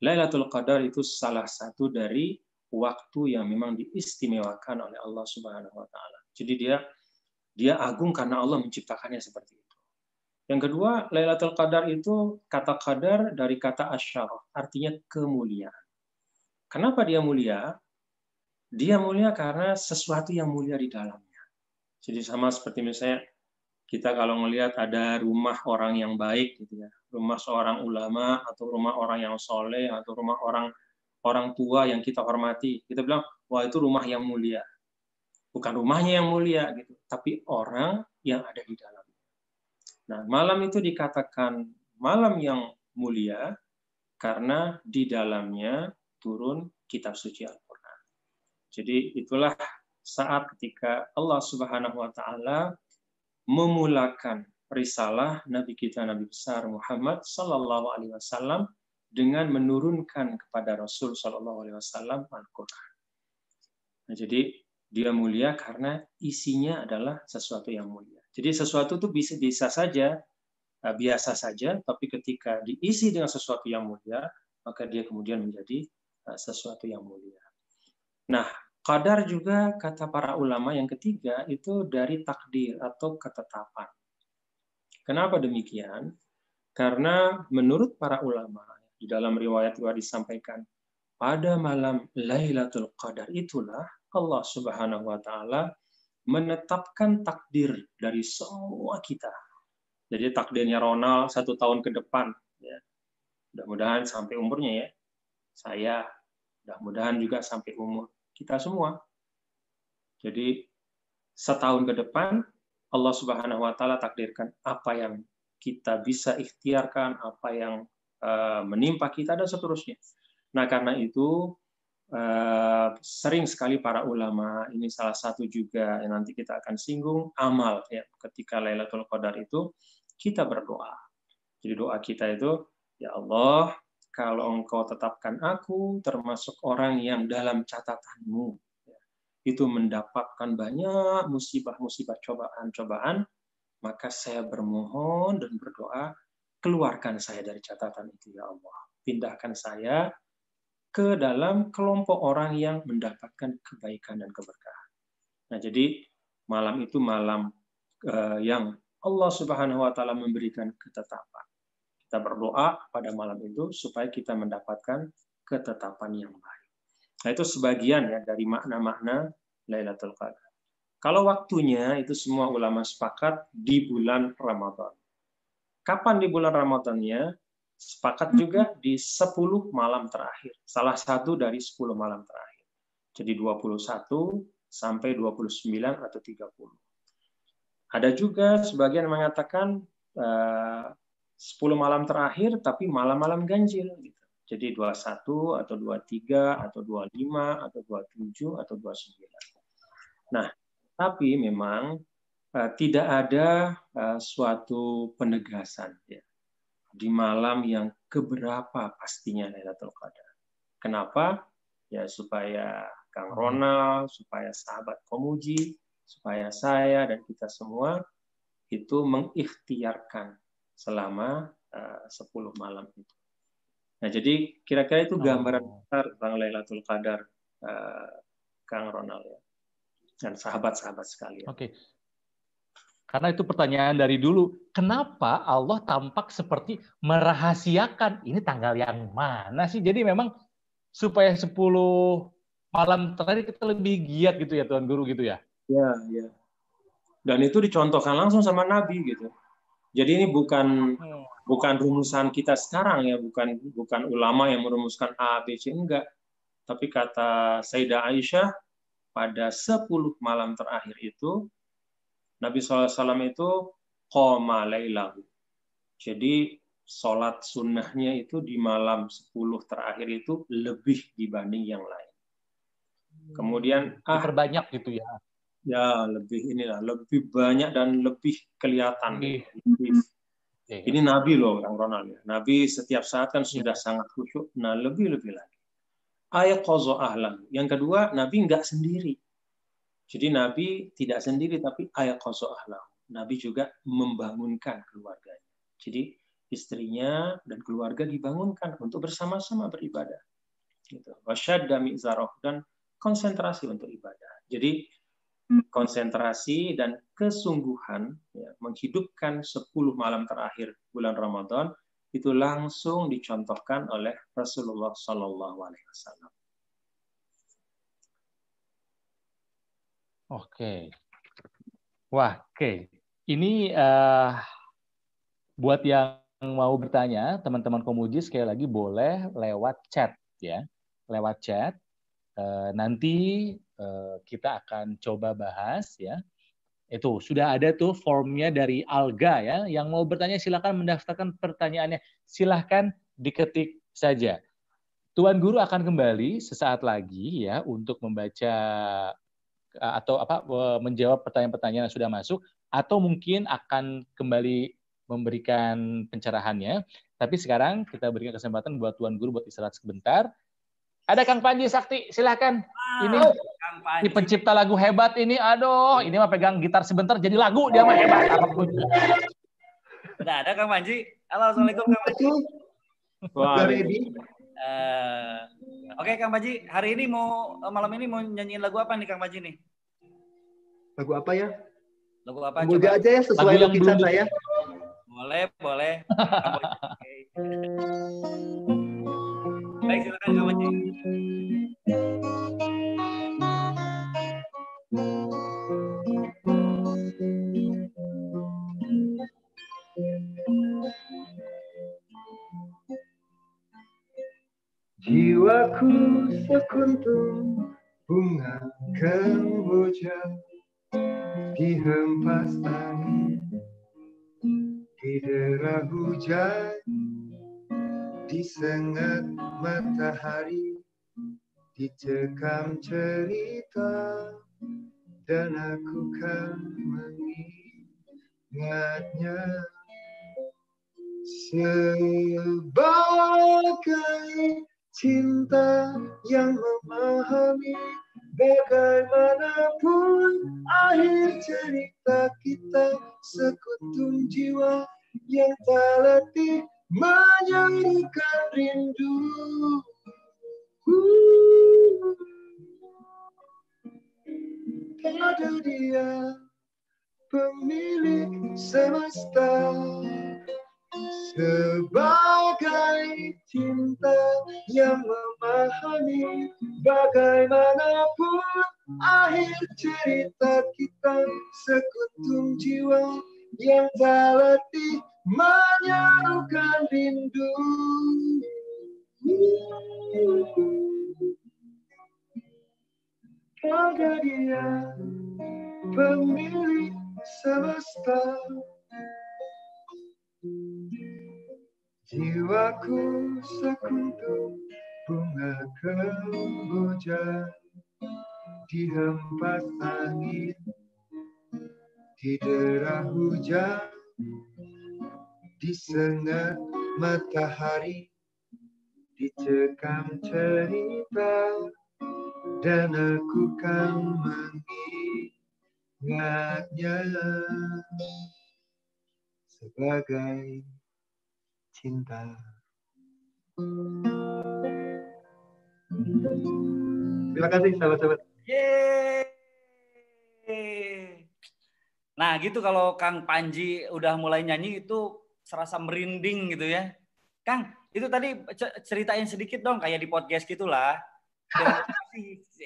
Lailatul Qadar itu salah satu dari waktu yang memang diistimewakan oleh Allah Subhanahu wa taala. Jadi dia dia agung karena Allah menciptakannya seperti itu. Yang kedua, Lailatul Qadar itu kata qadar dari kata asyarah, artinya kemuliaan. Kenapa dia mulia? Dia mulia karena sesuatu yang mulia di dalamnya. Jadi sama seperti misalnya kita kalau melihat ada rumah orang yang baik gitu ya, rumah seorang ulama atau rumah orang yang soleh atau rumah orang orang tua yang kita hormati, kita bilang wah itu rumah yang mulia. Bukan rumahnya yang mulia gitu, tapi orang yang ada di dalam. Nah, malam itu dikatakan malam yang mulia karena di dalamnya turun kitab suci Al-Quran. Jadi itulah saat ketika Allah Subhanahu wa taala memulakan risalah Nabi kita Nabi besar Muhammad sallallahu alaihi wasallam dengan menurunkan kepada Rasul sallallahu alaihi wasallam Al-Qur'an. Nah, jadi dia mulia karena isinya adalah sesuatu yang mulia. Jadi sesuatu itu bisa bisa saja eh, biasa saja, tapi ketika diisi dengan sesuatu yang mulia, maka dia kemudian menjadi eh, sesuatu yang mulia. Nah, kadar juga kata para ulama yang ketiga itu dari takdir atau ketetapan. Kenapa demikian? Karena menurut para ulama di dalam riwayat riwayat disampaikan pada malam Lailatul Qadar itulah Allah Subhanahu wa taala menetapkan takdir dari semua kita. Jadi takdirnya Ronald satu tahun ke depan, ya. mudah-mudahan sampai umurnya ya. Saya, mudah-mudahan juga sampai umur kita semua. Jadi setahun ke depan Allah Subhanahu Wa Taala takdirkan apa yang kita bisa ikhtiarkan, apa yang uh, menimpa kita dan seterusnya. Nah karena itu Eh, sering sekali para ulama ini salah satu juga yang nanti kita akan singgung amal ya ketika Lailatul Qadar itu kita berdoa. Jadi doa kita itu ya Allah kalau engkau tetapkan aku termasuk orang yang dalam catatanmu ya, itu mendapatkan banyak musibah-musibah cobaan-cobaan maka saya bermohon dan berdoa keluarkan saya dari catatan itu ya Allah pindahkan saya ke dalam kelompok orang yang mendapatkan kebaikan dan keberkahan. Nah, jadi malam itu malam uh, yang Allah Subhanahu wa taala memberikan ketetapan. Kita berdoa pada malam itu supaya kita mendapatkan ketetapan yang baik. Nah, itu sebagian ya dari makna-makna Lailatul Qadar. Kalau waktunya itu semua ulama sepakat di bulan Ramadan. Kapan di bulan Ramadannya? Sepakat juga di 10 malam terakhir. Salah satu dari 10 malam terakhir. Jadi 21 sampai 29 atau 30. Ada juga sebagian mengatakan eh, 10 malam terakhir tapi malam-malam ganjil gitu. Jadi 21 atau 23 atau 25 atau 27 atau 29. Nah, tapi memang uh, tidak ada uh, suatu penegasan ya di malam yang keberapa pastinya Lailatul Qadar. Kenapa? Ya supaya Kang Ronald, supaya sahabat Komuji, supaya saya dan kita semua itu mengikhtiarkan selama uh, 10 malam itu. Nah, jadi kira-kira itu gambaran oh. besar tentang Lailatul Qadar, uh, Kang Ronald ya dan sahabat-sahabat sekalian. Oke. Karena itu pertanyaan dari dulu, kenapa Allah tampak seperti merahasiakan ini tanggal yang mana sih? Jadi memang supaya 10 malam terakhir kita lebih giat gitu ya Tuan Guru gitu ya? Ya, ya. Dan itu dicontohkan langsung sama Nabi gitu. Jadi ini bukan hmm. bukan rumusan kita sekarang ya, bukan bukan ulama yang merumuskan A, B, C enggak. Tapi kata Sayyidah Aisyah, pada 10 malam terakhir itu Nabi SAW itu koma lailahu. Jadi sholat sunnahnya itu di malam 10 terakhir itu lebih dibanding yang lain. Kemudian ah terbanyak gitu ya. Ya, lebih inilah, lebih banyak dan lebih kelihatan. Lebih. Ini Nabi loh, Kang Ronald ya. Nabi setiap saat kan sudah sangat khusyuk. Nah, lebih-lebih lagi ayat ahlam. Yang kedua, Nabi nggak sendiri. Jadi Nabi tidak sendiri, tapi ayat ahlam. Nabi juga membangunkan keluarganya. Jadi istrinya dan keluarga dibangunkan untuk bersama-sama beribadah. Gitu. Mi'zaroh dan konsentrasi untuk ibadah. Jadi konsentrasi dan kesungguhan ya, menghidupkan 10 malam terakhir bulan Ramadan itu langsung dicontohkan oleh Rasulullah Shallallahu Alaihi Wasallam. Oke, wah, oke. Ini uh, buat yang mau bertanya, teman-teman komuji sekali lagi boleh lewat chat ya, lewat chat. Uh, nanti uh, kita akan coba bahas ya itu sudah ada tuh formnya dari Alga ya. Yang mau bertanya silahkan mendaftarkan pertanyaannya. Silahkan diketik saja. Tuan Guru akan kembali sesaat lagi ya untuk membaca eh, atau apa menjawab pertanyaan-pertanyaan yang sudah masuk atau mungkin akan kembali memberikan pencerahannya. Tapi sekarang kita berikan kesempatan buat Tuan Guru buat istirahat sebentar. Ada Kang Panji Sakti, silahkan. Ini si pencipta lagu hebat ini, aduh, ini mah pegang gitar sebentar jadi lagu dia mah hebat apa pun. Udah ada Kang Panji. Halo, assalamualaikum Kang Panji. Wah, uh, Oke Kang Panji, hari ini mau malam ini mau nyanyiin lagu apa nih Kang Panji nih? Lagu apa ya? Lagu apa? Coba aja ya sesuai lukisan saya. Boleh, boleh. Jiwaku sekuntum bunga kemboja dihempas angin didera hujan disengat matahari dicekam cerita dan aku kan mengingatnya. Sebagai cinta yang memahami bagaimanapun akhir cerita kita sekutum jiwa yang tak letih menyanyikan rindu. Pada dia, pemilik semesta, sebagai cinta yang memahami bagaimanapun akhir cerita kita sekuntum jiwa yang tak letih menyerukan rindu. Pada dia pemilik semesta. Jiwaku sekuntum bunga kemboja dihempas angin didera hujan disengat matahari dicekam cerita dan aku kan mengingatnya sebagai cinta. Terima kasih sahabat-sahabat. Nah gitu kalau Kang Panji udah mulai nyanyi itu serasa merinding gitu ya. Kang, itu tadi ceritain sedikit dong kayak di podcast gitulah.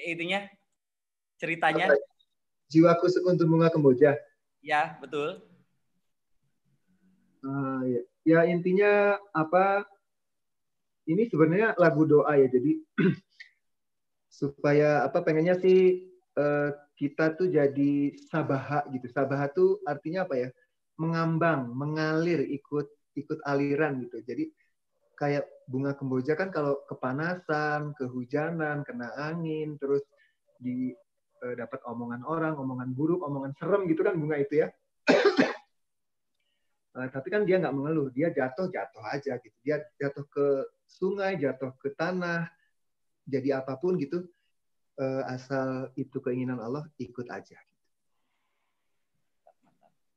Itunya ceritanya. Apa? Jiwaku sekuntum bunga kemboja. Ya, betul. Ah, ya. ya intinya apa? Ini sebenarnya lagu doa ya. Jadi supaya apa pengennya sih eh, kita tuh jadi sabaha gitu. Sabaha tuh artinya apa ya? Mengambang, mengalir, ikut ikut aliran gitu. Jadi kayak bunga kemboja kan kalau kepanasan, kehujanan, kena angin, terus di eh, dapat omongan orang, omongan buruk, omongan serem gitu kan bunga itu ya. Eh, tapi kan dia nggak mengeluh, dia jatuh jatuh aja gitu. Dia jatuh ke sungai, jatuh ke tanah, jadi apa pun gitu, eh, asal itu keinginan Allah ikut aja.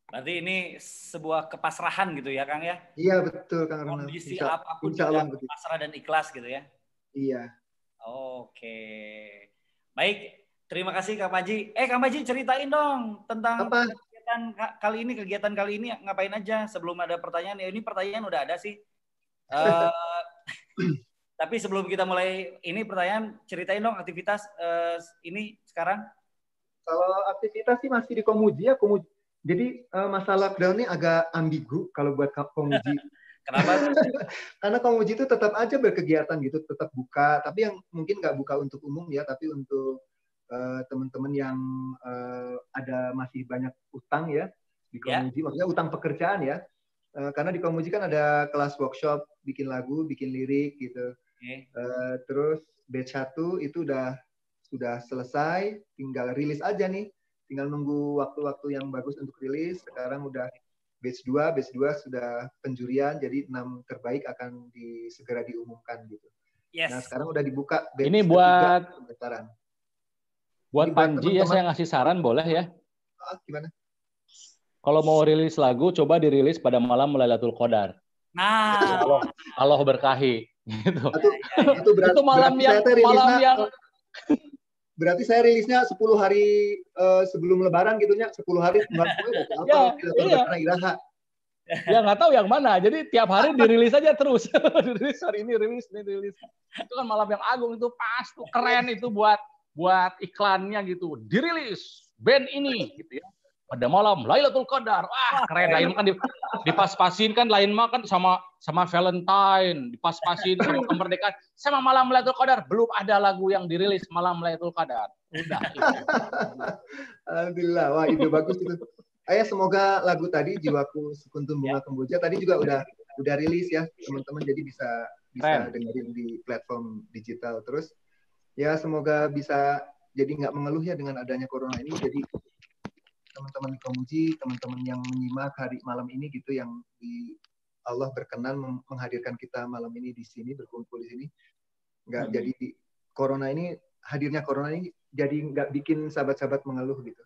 Berarti ini sebuah kepasrahan gitu ya, Kang ya. Iya betul Kang Ronald. Kondisi Insya, apa pun insya juga Allah begitu. pasrah dan ikhlas gitu ya. Iya. Oke. Baik, terima kasih Kang Panji. Eh Kang Panji ceritain dong tentang Apa? kegiatan ka- kali ini, kegiatan kali ini ngapain aja sebelum ada pertanyaan. Ya ini pertanyaan udah ada sih. Eh, tapi sebelum kita mulai ini pertanyaan, ceritain dong aktivitas eh, ini sekarang. Kalau aktivitas sih masih di Komuji ya. Komuji. Jadi eh, masalah lockdown ini agak ambigu kalau buat Komuji. Kenapa? Karena Komuji itu tetap aja berkegiatan gitu, tetap buka. Tapi yang mungkin nggak buka untuk umum ya, tapi untuk eh, teman-teman yang eh, ada masih banyak utang ya di Ya. Komuji. Maksudnya utang pekerjaan ya. Karena di Komuji kan ada kelas workshop, bikin lagu, bikin lirik gitu. Eh, terus batch 1 itu udah sudah selesai, tinggal rilis aja nih. Tinggal nunggu waktu-waktu yang bagus untuk rilis. Sekarang udah batch 2, batch 2 sudah penjurian, jadi enam terbaik akan di, segera diumumkan gitu. Yes. Nah, sekarang udah dibuka batch Ini buat pendaftaran. buat Ini buat Panji ya saya ngasih saran boleh ya. Ah, gimana? Kalau mau rilis lagu coba dirilis pada malam Lailatul Qadar. Nah, Allah Allah berkahi gitu. Itu, itu berat, Itu malam yang malam yang berarti saya rilisnya 10 hari eh, sebelum lebaran gitu nya 10 hari sebelum berarti apa Ya, iya. Iraha. ya nggak tahu yang mana. Jadi tiap hari dirilis aja terus. dirilis hari ini rilis ini rilis. Itu kan malam yang agung itu pas tuh keren itu buat buat iklannya gitu. Dirilis band ini gitu ya. Pada malam Lailatul Qadar. Wah, keren lain kan di- dipas-pasin kan lain mah kan sama sama Valentine, dipas-pasin sama kemerdekaan, sama malam Lailatul Qadar. Belum ada lagu yang dirilis malam Lailatul Qadar. Udah. Alhamdulillah, wah ide bagus itu. Ayah semoga lagu tadi Jiwaku Sekuntum Bunga Kemboja tadi juga udah udah rilis ya teman-teman jadi bisa bisa Keren. dengerin di platform digital terus ya semoga bisa jadi nggak mengeluh ya dengan adanya corona ini jadi teman-teman di Komuji teman-teman yang menyimak hari malam ini gitu yang di Allah berkenan menghadirkan kita malam ini di sini berkumpul di sini nggak Amin. jadi corona ini hadirnya corona ini jadi nggak bikin sahabat-sahabat mengeluh gitu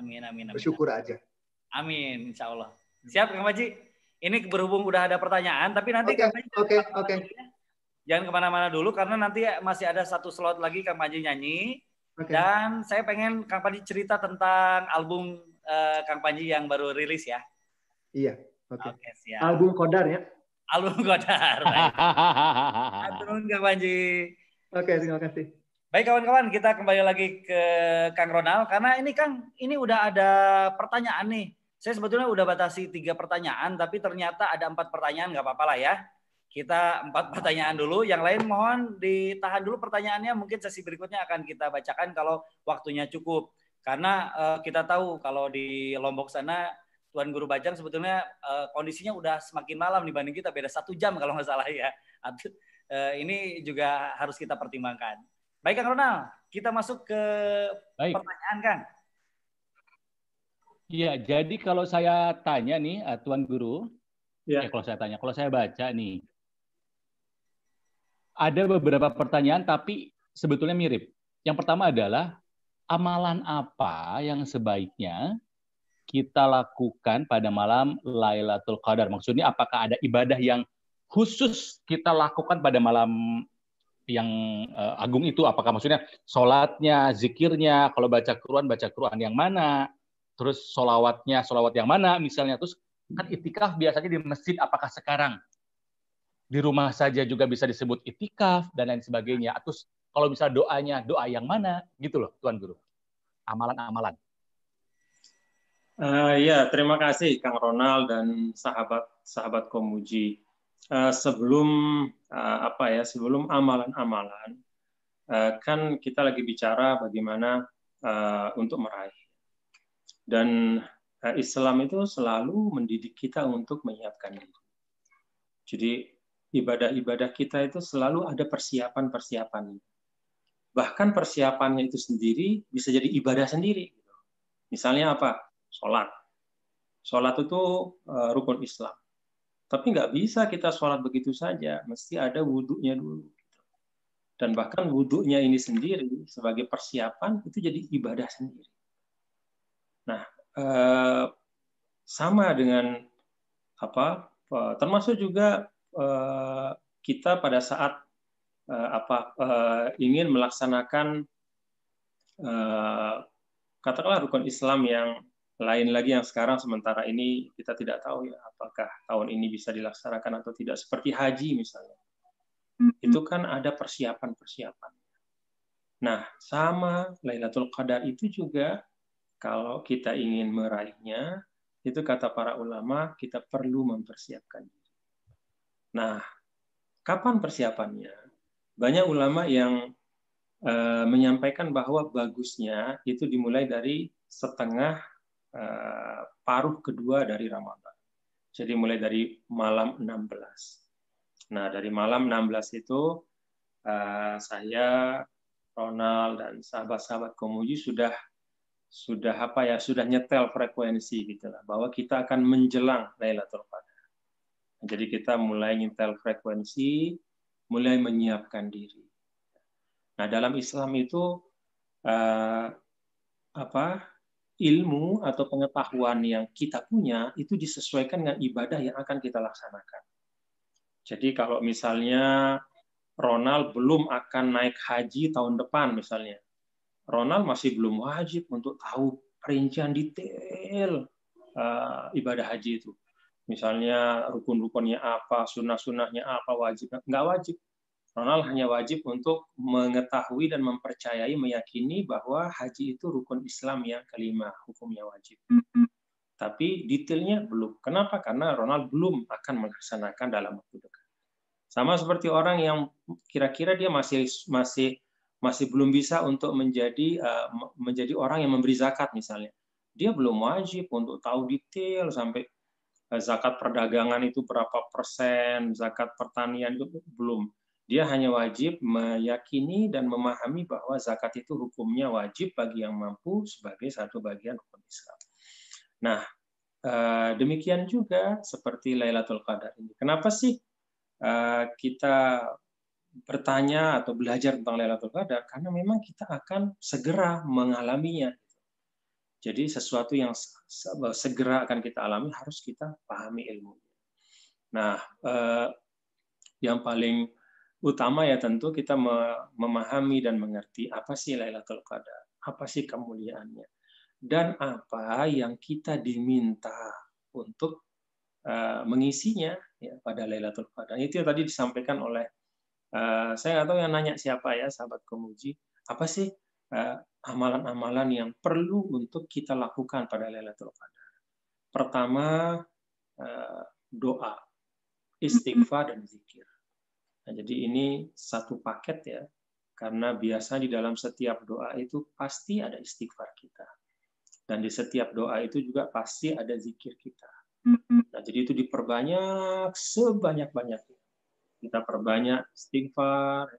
amin amin amin. bersyukur aja Amin, insya Allah. Siap, Kang Maji. Ini berhubung udah ada pertanyaan, tapi nanti Oke, oke, jangan oke. Jangan ke mana-mana dulu karena nanti masih ada satu slot lagi Kang Maji nyanyi. Oke. Dan saya pengen Kang Panji cerita tentang album eh, Kang Panji yang baru rilis ya. Iya, oke. Oke, siap. Album Kodar ya. Album Godar. Baik. Aturun Kang Panji. Oke, terima kasih. Baik kawan-kawan, kita kembali lagi ke Kang Ronald karena ini Kang, ini udah ada pertanyaan nih. Saya sebetulnya udah batasi tiga pertanyaan, tapi ternyata ada empat pertanyaan, nggak apa-apa lah ya. Kita empat pertanyaan dulu, yang lain mohon ditahan dulu pertanyaannya. Mungkin sesi berikutnya akan kita bacakan kalau waktunya cukup. Karena eh, kita tahu kalau di Lombok sana Tuan Guru Bajang sebetulnya eh, kondisinya udah semakin malam dibanding kita beda satu jam kalau nggak salah ya. Atau, eh, ini juga harus kita pertimbangkan. Baik Kang Ronald, kita masuk ke Baik. pertanyaan Kang. Iya, jadi kalau saya tanya nih, eh, Tuan Guru, Ya. ya kalau saya tanya, kalau saya baca nih, ada beberapa pertanyaan tapi sebetulnya mirip. Yang pertama adalah amalan apa yang sebaiknya kita lakukan pada malam Lailatul Qadar? Maksudnya apakah ada ibadah yang khusus kita lakukan pada malam yang eh, agung itu? Apakah maksudnya sholatnya, zikirnya, kalau baca Quran, baca Quran yang mana? Terus sholawatnya, sholawat yang mana misalnya? Terus kan itikaf biasanya di masjid, apakah sekarang di rumah saja juga bisa disebut itikaf dan lain sebagainya? Atau kalau misalnya doanya, doa yang mana? Gitu loh, Tuan Guru. Amalan-amalan. Eh, ya, terima kasih Kang Ronald dan sahabat-sahabat Komuji. Eh, sebelum eh, apa ya, sebelum amalan-amalan, eh, kan kita lagi bicara bagaimana eh, untuk meraih. Dan Islam itu selalu mendidik kita untuk menyiapkan diri. Jadi ibadah-ibadah kita itu selalu ada persiapan-persiapan. Bahkan persiapannya itu sendiri bisa jadi ibadah sendiri. Misalnya apa? Sholat. Sholat itu uh, rukun Islam. Tapi nggak bisa kita sholat begitu saja. Mesti ada wudhunya dulu. Dan bahkan wudhunya ini sendiri sebagai persiapan itu jadi ibadah sendiri. Nah, uh, sama dengan apa? Uh, termasuk juga kita pada saat apa uh, ingin melaksanakan uh, katakanlah rukun Islam yang lain lagi yang sekarang sementara ini kita tidak tahu ya apakah tahun ini bisa dilaksanakan atau tidak. Seperti haji misalnya. Itu kan ada persiapan-persiapan. Nah sama Lailatul Qadar itu juga kalau kita ingin meraihnya itu kata para ulama kita perlu mempersiapkan diri. Nah kapan persiapannya banyak ulama yang uh, menyampaikan bahwa bagusnya itu dimulai dari setengah uh, paruh kedua dari Ramadan. Jadi mulai dari malam 16. Nah, dari malam 16 itu uh, saya Ronald dan sahabat-sahabat Komuji sudah sudah apa ya sudah nyetel frekuensi gitu lah bahwa kita akan menjelang Lailatul Qadar. Jadi kita mulai nyetel frekuensi, mulai menyiapkan diri. Nah, dalam Islam itu uh, apa ilmu atau pengetahuan yang kita punya itu disesuaikan dengan ibadah yang akan kita laksanakan. Jadi kalau misalnya Ronald belum akan naik haji tahun depan misalnya, Ronald masih belum wajib untuk tahu perincian detail uh, ibadah haji itu. Misalnya rukun-rukunnya apa, sunnah-sunnahnya apa, wajib nggak wajib. Ronald hanya wajib untuk mengetahui dan mempercayai, meyakini bahwa haji itu rukun Islam yang kelima, hukumnya wajib. Tapi detailnya belum. Kenapa? Karena Ronald belum akan melaksanakan dalam waktu dekat. Sama seperti orang yang kira-kira dia masih masih masih belum bisa untuk menjadi uh, menjadi orang yang memberi zakat misalnya. Dia belum wajib untuk tahu detail sampai zakat perdagangan itu berapa persen, zakat pertanian itu belum dia hanya wajib meyakini dan memahami bahwa zakat itu hukumnya wajib bagi yang mampu sebagai satu bagian hukum Islam. Nah, demikian juga seperti Lailatul Qadar ini. Kenapa sih kita bertanya atau belajar tentang Lailatul Qadar? Karena memang kita akan segera mengalaminya. Jadi sesuatu yang segera akan kita alami harus kita pahami ilmunya. Nah, yang paling utama ya tentu kita memahami dan mengerti apa sih Lailatul Qadar, apa sih kemuliaannya, dan apa yang kita diminta untuk eh, mengisinya ya pada Lailatul Qadar. Itu yang tadi disampaikan oleh eh, saya tahu yang nanya siapa ya sahabat Komuji. Apa sih eh, amalan-amalan yang perlu untuk kita lakukan pada Lailatul Qadar? Pertama eh, doa, istighfar dan zikir. Nah, jadi ini satu paket ya, karena biasa di dalam setiap doa itu pasti ada istighfar kita. Dan di setiap doa itu juga pasti ada zikir kita. Nah, jadi itu diperbanyak sebanyak-banyaknya. Kita perbanyak istighfar,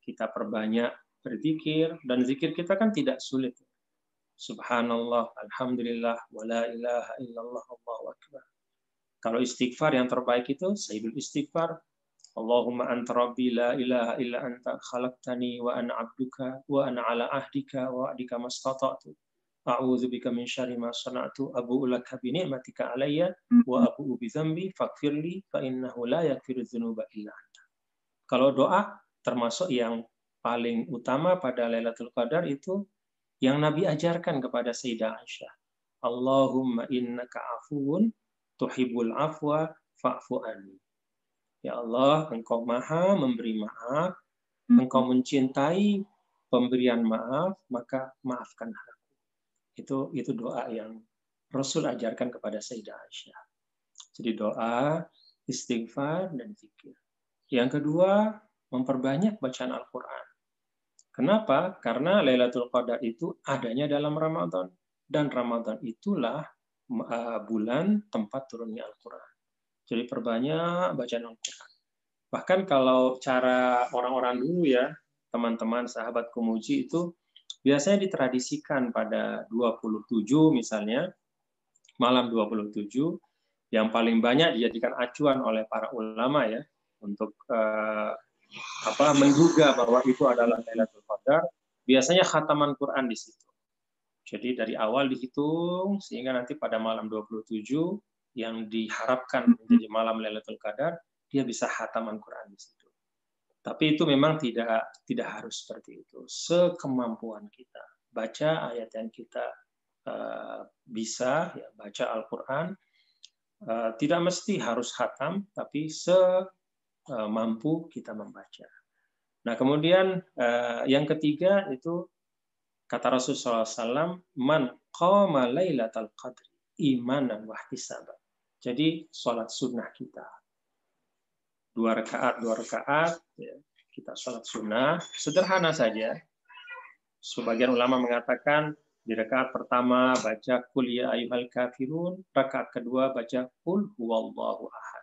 kita perbanyak berzikir, dan zikir kita kan tidak sulit. Subhanallah, Alhamdulillah, wala ilaha illallah, Allahu Akbar. Kalau istighfar yang terbaik itu, Sayyidul Istighfar, Allahumma anta rabbi la ilaha illa anta khalaqtani wa ana abduka wa ana ala ahdika wa adika mastata'tu. A'udzu bika min syarri ma sana'tu abu'u laka bi ni'matika alayya wa abu'u bi dzambi faghfirli fa innahu la yaghfiru dzunuba illa anta. Kalau doa termasuk yang paling utama pada Lailatul Qadar itu yang Nabi ajarkan kepada Sayyidah Aisyah. Allahumma innaka afuwun tuhibbul afwa fa'fu anni. Ya Allah, Engkau Maha memberi maaf, Engkau mencintai pemberian maaf, maka maafkan aku. Itu itu doa yang Rasul ajarkan kepada Sayyidah Aisyah. Jadi doa, istighfar dan zikir. Yang kedua, memperbanyak bacaan Al-Qur'an. Kenapa? Karena Lailatul Qadar itu adanya dalam Ramadan dan Ramadan itulah uh, bulan tempat turunnya Al-Qur'an. Jadi perbanyak bacaan Al-Qur'an. Bahkan kalau cara orang-orang dulu ya, teman-teman sahabat Kumuji itu biasanya ditradisikan pada 27 misalnya, malam 27 yang paling banyak dijadikan acuan oleh para ulama ya untuk uh, apa menduga bahwa itu adalah Lailatul Qadar, biasanya khataman Quran di situ. Jadi dari awal dihitung sehingga nanti pada malam 27 yang diharapkan menjadi malam Lailatul Qadar, dia bisa khataman Quran di situ. Tapi itu memang tidak tidak harus seperti itu. Sekemampuan kita. Baca ayat yang kita uh, bisa, ya, baca Al-Quran. Uh, tidak mesti harus khatam, tapi se mampu kita membaca. Nah, kemudian eh, yang ketiga itu kata Rasulullah SAW, man qama lailatal qadri imanan wahtisaban. Jadi sholat sunnah kita. Dua rakaat, dua rakaat, ya, kita sholat sunnah. Sederhana saja. Sebagian ulama mengatakan di rakaat pertama baca kul ya ayyuhal kafirun, rakaat kedua baca kul huwallahu ahad.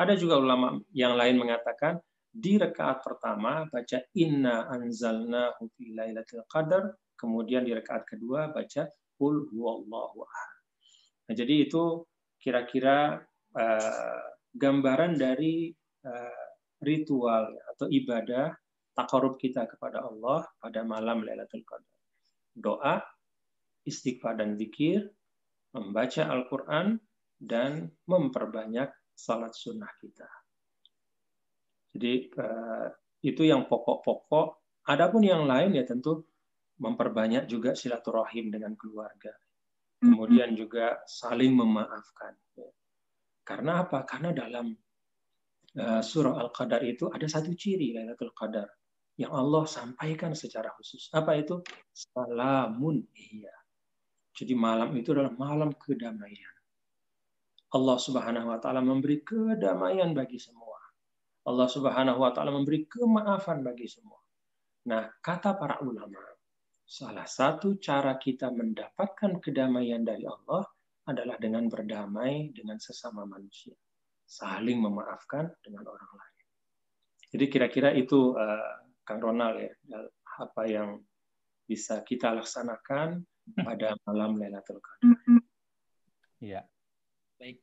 Ada juga ulama yang lain mengatakan di rakaat pertama baca inna anzalna fi lailatul qadar, kemudian di rakaat kedua baca qul huwallahu. Nah, jadi itu kira-kira uh, gambaran dari uh, ritual atau ibadah takarub kita kepada Allah pada malam Lailatul Qadar. Doa, istighfar dan zikir, membaca Al-Qur'an dan memperbanyak salat sunnah kita. Jadi eh, itu yang pokok-pokok. Adapun yang lain ya tentu memperbanyak juga silaturahim dengan keluarga. Kemudian juga saling memaafkan. Karena apa? Karena dalam eh, surah Al-Qadar itu ada satu ciri Lailatul Qadar yang Allah sampaikan secara khusus. Apa itu? Salamun iya. Jadi malam itu adalah malam kedamaian. Allah Subhanahu wa taala memberi kedamaian bagi semua. Allah Subhanahu wa taala memberi kemaafan bagi semua. Nah, kata para ulama, salah satu cara kita mendapatkan kedamaian dari Allah adalah dengan berdamai dengan sesama manusia, saling memaafkan dengan orang lain. Jadi kira-kira itu uh, Kang Ronald ya, apa yang bisa kita laksanakan pada malam Lailatul Qadar. Iya, Baik.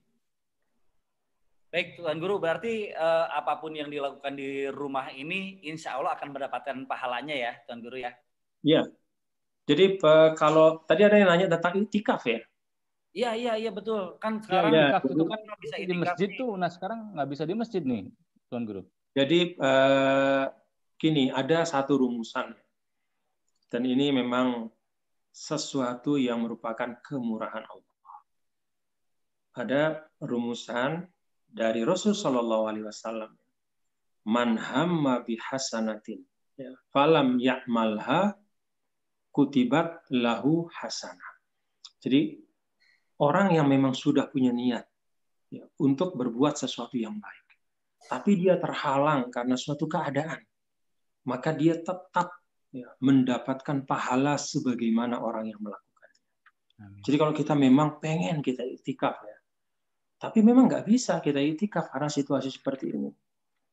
Baik, Tuan Guru, berarti uh, apa pun yang dilakukan di rumah ini, insya Allah akan mendapatkan pahalanya ya, Tuan Guru ya? Iya. Jadi uh, kalau tadi ada yang nanya tentang itikaf ya? Iya, iya, iya betul. Kan Ya, sekarang ya. itikaf itu kan bisa di itikaf masjid nih. tuh. Nah sekarang nggak bisa di masjid nih, Tuan Guru. Jadi eh, gini, ada satu rumusan. Dan ini memang sesuatu yang merupakan kemurahan Allah. Ada rumusan dari Rasul Shallallahu Alaihi Wasallam. Man hamma bihasanatin, ya, falam ya'malha kutibat lahu hasanah. Jadi orang yang memang sudah punya niat ya, untuk berbuat sesuatu yang baik, tapi dia terhalang karena suatu keadaan, maka dia tetap ya, mendapatkan pahala sebagaimana orang yang melakukannya. Jadi kalau kita memang pengen kita itikaf ya, tapi memang nggak bisa kita itikaf karena situasi seperti ini.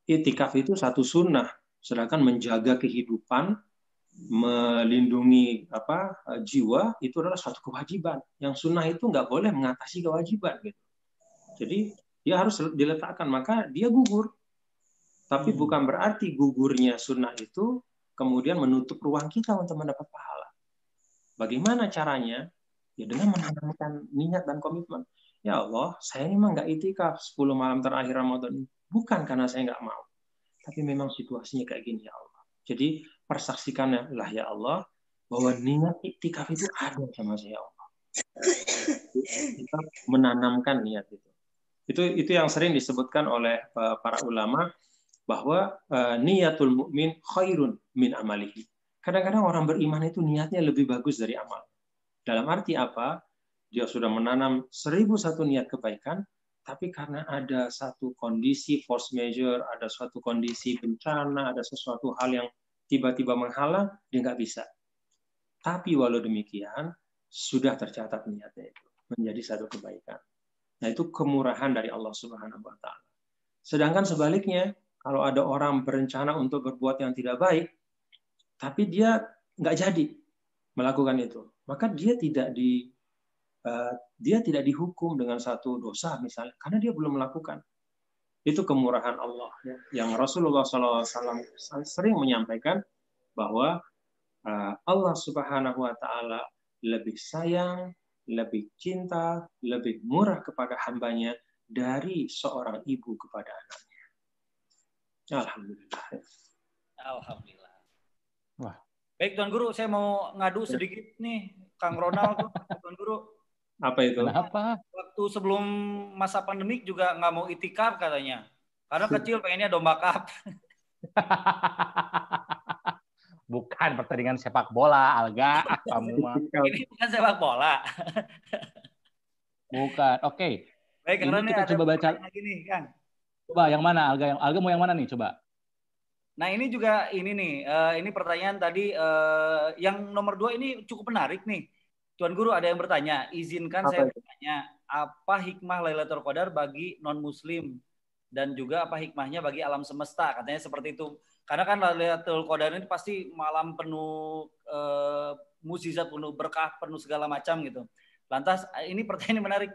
Itikaf itu satu sunnah, sedangkan menjaga kehidupan, melindungi apa jiwa itu adalah suatu kewajiban. Yang sunnah itu nggak boleh mengatasi kewajiban gitu. Jadi dia harus diletakkan, maka dia gugur. Tapi bukan berarti gugurnya sunnah itu kemudian menutup ruang kita untuk mendapat pahala. Bagaimana caranya? Ya dengan menanamkan niat dan komitmen. Ya Allah, saya ini memang nggak itikaf 10 malam terakhir Ramadan ini. Bukan karena saya nggak mau. Tapi memang situasinya kayak gini ya Allah. Jadi persaksikannya lah ya Allah bahwa niat iktikaf itu ada sama saya ya Allah. Kita menanamkan niat itu. Itu itu yang sering disebutkan oleh eh, para ulama bahwa uh, niatul mukmin khairun min amalihi. Kadang-kadang orang beriman itu niatnya lebih bagus dari amal. Dalam arti apa? Dia sudah menanam seribu satu niat kebaikan, tapi karena ada satu kondisi force major, ada suatu kondisi bencana, ada sesuatu hal yang tiba-tiba menghalang, dia nggak bisa. Tapi walau demikian, sudah tercatat niatnya itu menjadi satu kebaikan. Nah itu kemurahan dari Allah Subhanahu Wa Taala. Sedangkan sebaliknya, kalau ada orang berencana untuk berbuat yang tidak baik, tapi dia nggak jadi melakukan itu, maka dia tidak di dia tidak dihukum dengan satu dosa misalnya, karena dia belum melakukan. Itu kemurahan Allah ya. yang Rasulullah SAW sering menyampaikan bahwa uh, Allah Subhanahu Wa Taala lebih sayang, lebih cinta, lebih murah kepada hambanya dari seorang ibu kepada anaknya. Alhamdulillah. Alhamdulillah. Wah. Baik Tuan Guru, saya mau ngadu sedikit nih Kang Ronald Tuan Guru. Apa itu? Kenapa? Waktu sebelum masa pandemik juga nggak mau itikaf katanya. Karena kecil pengennya domba cup. Bukan pertandingan sepak bola, Alga. Kamu mah. Ini bukan sepak bola. Bukan. Oke. Baik, Ini karena kita ada coba baca. lagi nih, Kang. Coba yang mana Alga? Yang Alga mau yang mana nih? Coba. Nah ini juga ini nih, eh, ini pertanyaan tadi eh, yang nomor dua ini cukup menarik nih. Tuan Guru ada yang bertanya, izinkan Apa saya itu? bertanya, apa hikmah Lailatul Qadar bagi non Muslim dan juga apa hikmahnya bagi alam semesta? Katanya seperti itu. Karena kan Lailatul Qadar ini pasti malam penuh eh, mukjizat, penuh berkah, penuh segala macam gitu. Lantas ini pertanyaan yang menarik,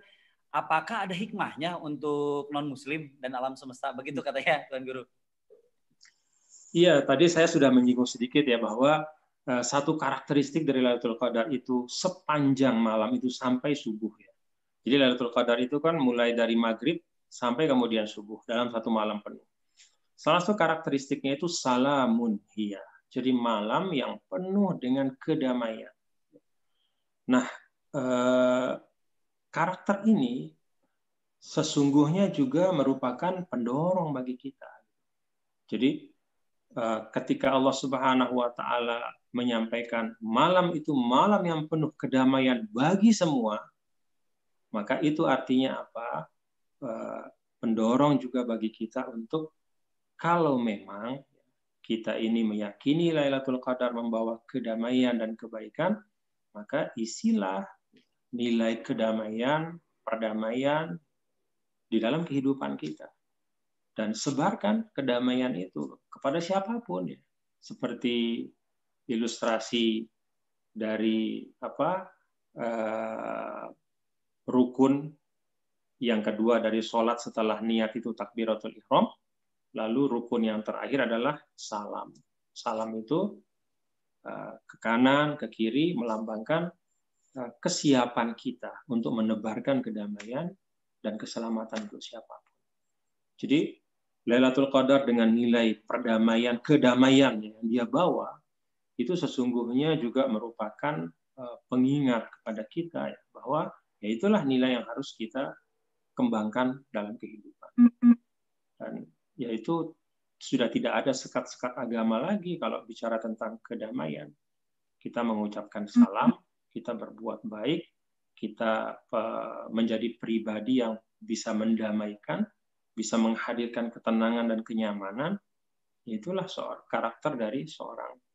apakah ada hikmahnya untuk non Muslim dan alam semesta? Begitu katanya Tuan Guru. Iya, tadi saya sudah menyinggung sedikit ya bahwa eh, satu karakteristik dari Lailatul Qadar itu sepanjang malam itu sampai subuh ya. Jadi Lailatul Qadar itu kan mulai dari maghrib sampai kemudian subuh dalam satu malam penuh. Salah satu karakteristiknya itu salamun hiya. Jadi malam yang penuh dengan kedamaian. Nah, eh, karakter ini sesungguhnya juga merupakan pendorong bagi kita. Jadi eh, ketika Allah Subhanahu wa taala menyampaikan malam itu malam yang penuh kedamaian bagi semua, maka itu artinya apa? Eh, Pendorong juga bagi kita untuk kalau memang kita ini meyakini Lailatul Qadar membawa kedamaian dan kebaikan, maka isilah nilai kedamaian, perdamaian di dalam kehidupan kita. Dan sebarkan kedamaian itu kepada siapa pun ya. Seperti ilustrasi dari apa eh, rukun yang kedua dari sholat setelah niat itu takbiratul ihram, lalu rukun yang terakhir adalah salam. Salam itu eh, ke kanan, ke kiri melambangkan eh, kesiapan kita untuk menebarkan kedamaian dan keselamatan untuk siapa pun. Jadi Lailatul Qadar dengan nilai perdamaian, kedamaian yang dia bawa itu sesungguhnya juga merupakan eh, pengingat kepada kita ya, bahwa ya itulah nilai yang harus kita kembangkan dalam kehidupan. Dan yaitu sudah tidak ada sekat-sekat agama lagi kalau bicara tentang kedamaian. Kita mengucapkan salam, kita berbuat baik, kita eh, menjadi pribadi yang bisa mendamaikan, bisa menghadirkan ketenangan dan kenyamanan. Itulah karakter dari seorang.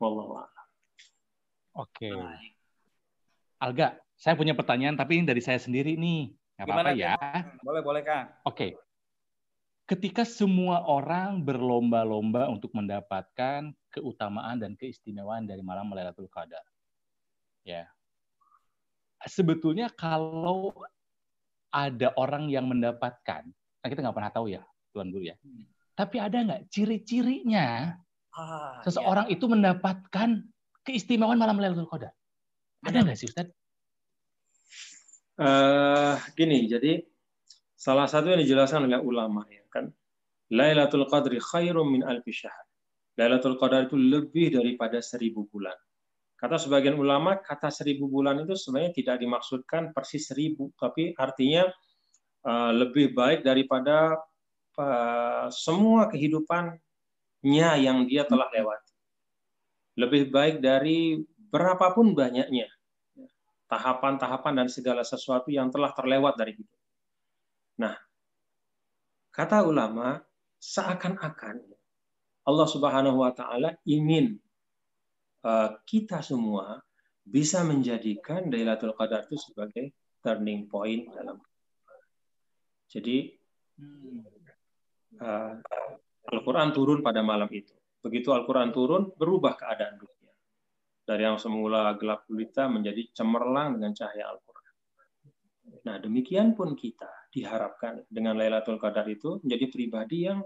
Wallahu a'lam. Oke. Baik. Alga, saya punya pertanyaan tapi ini dari saya sendiri nih. Nggak apa-apa ya. Boleh, boleh Kang. Oke. Ketika semua orang berlomba-lomba untuk mendapatkan keutamaan dan keistimewaan dari malam Lailatul Qadar. Ya. Sebetulnya kalau ada orang yang mendapatkan, kan kita nggak pernah tahu ya, Tuan Guru ya. Hmm. Tapi ada nggak ciri-cirinya Ah, seseorang itu mendapatkan keistimewaan malam Lailatul Qadar? Ada nggak sih Ustaz? Eh, gini, jadi salah satu yang dijelaskan oleh ulama ya kan, Lailatul Qadri khairum min alfi syahr. Lailatul Qadar itu lebih daripada seribu bulan. Kata sebagian ulama, kata seribu bulan itu sebenarnya tidak dimaksudkan persis seribu, tapi artinya eh, lebih baik daripada eh, semua kehidupannya yang dia telah lewati. Lebih baik dari berapapun banyaknya tahapan-tahapan dan segala sesuatu yang telah terlewat dari hidup. Nah, kata ulama, seakan-akan Allah Subhanahu wa taala ingin uh, kita semua bisa menjadikan Lailatul Qadar itu sebagai turning point dalam. Jadi uh, Al-Qur'an turun pada malam itu. Begitu Al-Qur'an turun, berubah keadaan dunia dari yang semula gelap gulita menjadi cemerlang dengan cahaya Al-Quran. Nah, demikian pun kita diharapkan dengan Lailatul Qadar itu menjadi pribadi yang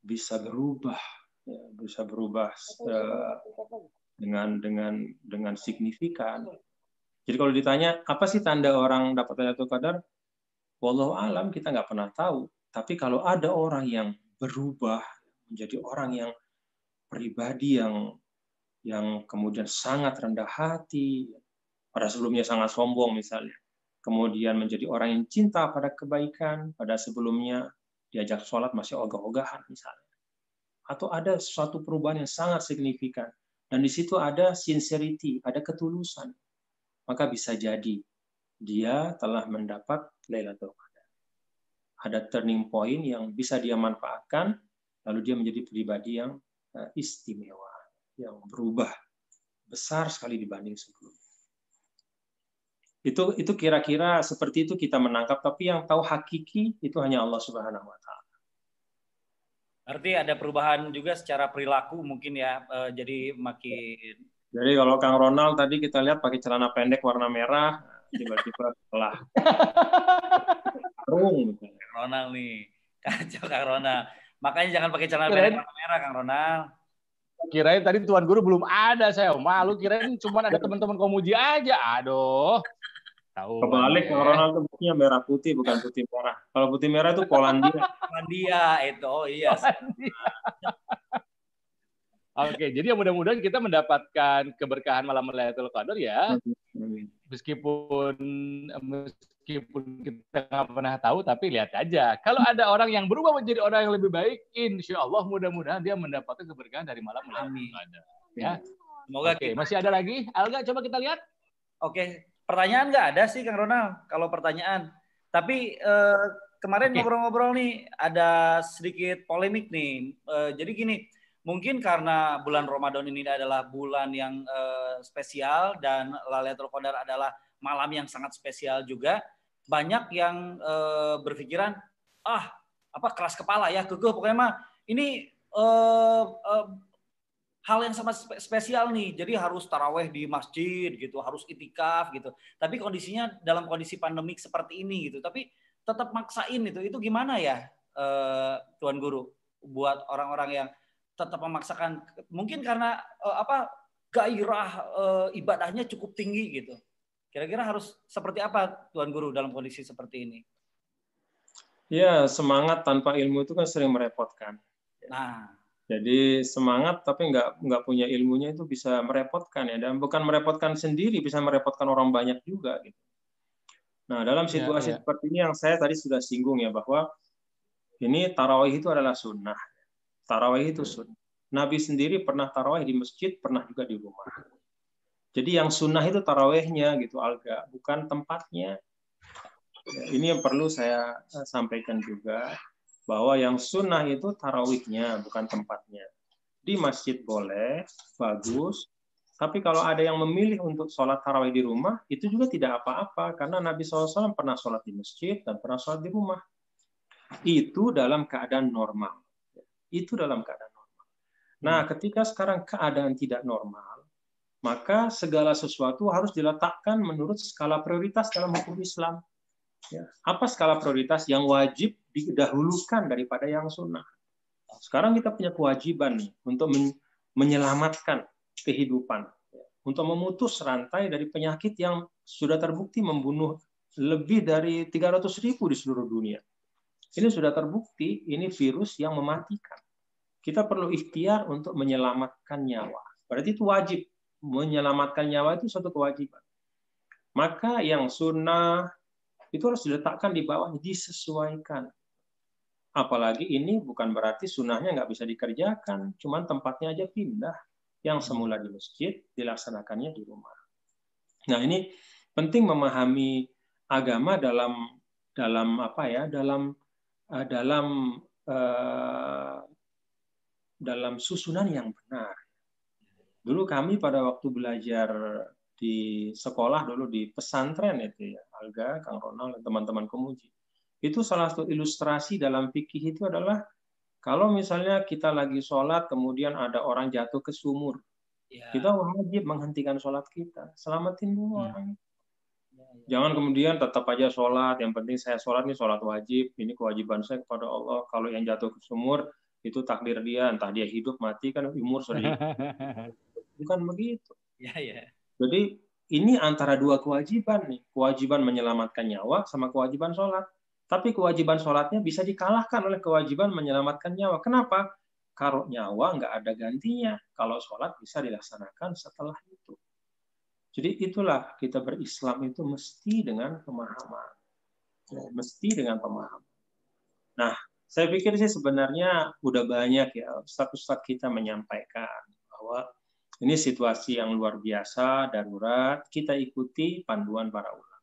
bisa berubah, ya, bisa berubah uh, dengan dengan dengan signifikan. Jadi kalau ditanya apa sih tanda orang dapat Lailatul Qadar, wallahu alam kita nggak pernah tahu. Tapi kalau ada orang yang berubah menjadi orang yang pribadi yang yang kemudian sangat rendah hati, pada sebelumnya sangat sombong misalnya, kemudian menjadi orang yang cinta pada kebaikan, pada sebelumnya diajak sholat masih ogah-ogahan misalnya. Atau ada suatu perubahan yang sangat signifikan. Dan di situ ada sincerity, ada ketulusan. Maka bisa jadi dia telah mendapat Lailatul Qadar. Ada turning point yang bisa dia manfaatkan, lalu dia menjadi pribadi yang eh, istimewa yang berubah besar sekali dibanding sebelumnya. Itu itu kira-kira seperti itu kita menangkap, tapi yang tahu hakiki itu hanya Allah Subhanahu wa taala. Berarti ada perubahan juga secara perilaku mungkin ya, eh, jadi makin Jadi kalau Kang Ronald tadi kita lihat pakai celana pendek warna merah, tiba-tiba setelah sarung gitu. Kang Ronald nih. Kacau Kang Ronald. Makanya jangan pakai celana pendek warna merah Kang Ronald. Kirain tadi Tuan Guru belum ada saya. Malu kirain cuma ada teman-teman komuji aja. Aduh. Tahu. Kebalik Kang Ronald itu buktinya merah putih bukan putih merah. Kalau putih merah itu Polandia. Polandia itu. Oh iya. Oke, jadi ya mudah-mudahan kita mendapatkan keberkahan malam Lailatul Qadar ya. Meskipun meskipun kita nggak pernah tahu, tapi lihat aja. Kalau ada orang yang berubah menjadi orang yang lebih baik, insya Allah mudah-mudahan dia mendapatkan keberkahan dari malam Amin. Qadar. Ya. Semoga Oke, kita- masih ada lagi? Alga, coba kita lihat. Oke, pertanyaan nggak ada sih Kang Ronald kalau pertanyaan. Tapi eh, kemarin ngobrol-ngobrol nih ada sedikit polemik nih. Eh, jadi gini, mungkin karena bulan Ramadan ini adalah bulan yang eh, spesial dan Lailatul Qadar adalah malam yang sangat spesial juga. Banyak yang eh, berpikiran, ah apa keras kepala ya, kekeh pokoknya mah ini eh, eh, hal yang spe- spesial nih. Jadi harus taraweh di masjid gitu, harus itikaf gitu. Tapi kondisinya dalam kondisi pandemik seperti ini gitu. Tapi tetap maksain itu. Itu gimana ya, eh, Tuan Guru, buat orang-orang yang tetap memaksakan mungkin karena eh, apa gairah eh, ibadahnya cukup tinggi gitu. Kira-kira harus seperti apa Tuan Guru dalam kondisi seperti ini? Ya, semangat tanpa ilmu itu kan sering merepotkan. Nah, Jadi semangat tapi nggak nggak punya ilmunya itu bisa merepotkan ya dan bukan merepotkan sendiri bisa merepotkan orang banyak juga gitu. Nah, dalam situasi ya. seperti ini yang saya tadi sudah singgung ya bahwa ini tarawih itu adalah sunnah. Tarawih itu sunnah. Nabi sendiri pernah tarawih di masjid, pernah juga di rumah. Jadi yang sunnah itu tarawihnya gitu, Alga, bukan tempatnya. Ya, ini yang perlu saya eh, sampaikan juga bahwa yang sunnah itu tarawihnya, bukan tempatnya. Di masjid boleh, bagus. Tapi kalau ada yang memilih untuk sholat tarawih di rumah, itu juga tidak apa-apa. Karena Nabi SAW pernah sholat di masjid dan pernah sholat di rumah. Itu dalam keadaan normal. Itu dalam keadaan normal. Nah, ketika sekarang keadaan tidak normal, maka segala sesuatu harus diletakkan menurut skala prioritas dalam hukum Islam. Ya. Apa skala prioritas yang wajib didahulukan daripada yang sunnah? Sekarang kita punya kewajiban nih untuk men- menyelamatkan kehidupan, ya. untuk memutus rantai dari penyakit yang sudah terbukti membunuh lebih dari 300 ribu di seluruh dunia. Ini sudah terbukti, ini virus yang mematikan. Kita perlu ikhtiar untuk menyelamatkan nyawa. Berarti itu wajib. Menyelamatkan nyawa itu suatu kewajiban. Maka yang sunnah itu harus diletakkan di bawah, disesuaikan. Apalagi ini bukan berarti sunnahnya nggak bisa dikerjakan, cuman tempatnya aja pindah. Yang semula di masjid dilaksanakannya di rumah. Nah ini penting memahami agama dalam dalam apa ya dalam uh, dalam uh, dalam susunan yang benar. Dulu kami pada waktu belajar di sekolah dulu di pesantren itu ya, Alga, Kang Ronald, dan teman-teman kemuji. Itu salah satu ilustrasi dalam fikih itu adalah kalau misalnya kita lagi sholat, kemudian ada orang jatuh ke sumur, Ya. kita wajib menghentikan sholat kita, selamatin dulu Hmm. orang. Jangan kemudian tetap aja sholat, yang penting saya sholat nih sholat wajib, ini kewajiban saya kepada Allah. Kalau yang jatuh ke sumur, itu takdir dia, entah dia hidup, mati, kan umur sudah Bukan begitu. Ya, ya. Jadi ini antara dua kewajiban nih, kewajiban menyelamatkan nyawa sama kewajiban sholat. Tapi kewajiban sholatnya bisa dikalahkan oleh kewajiban menyelamatkan nyawa. Kenapa? Kalau nyawa nggak ada gantinya. Kalau sholat bisa dilaksanakan setelah itu. Jadi itulah kita berislam itu mesti dengan pemahaman. Ya, mesti dengan pemahaman. Nah, saya pikir sih sebenarnya udah banyak ya ustadz-ustadz kita menyampaikan bahwa ini situasi yang luar biasa, darurat, kita ikuti panduan para ulama.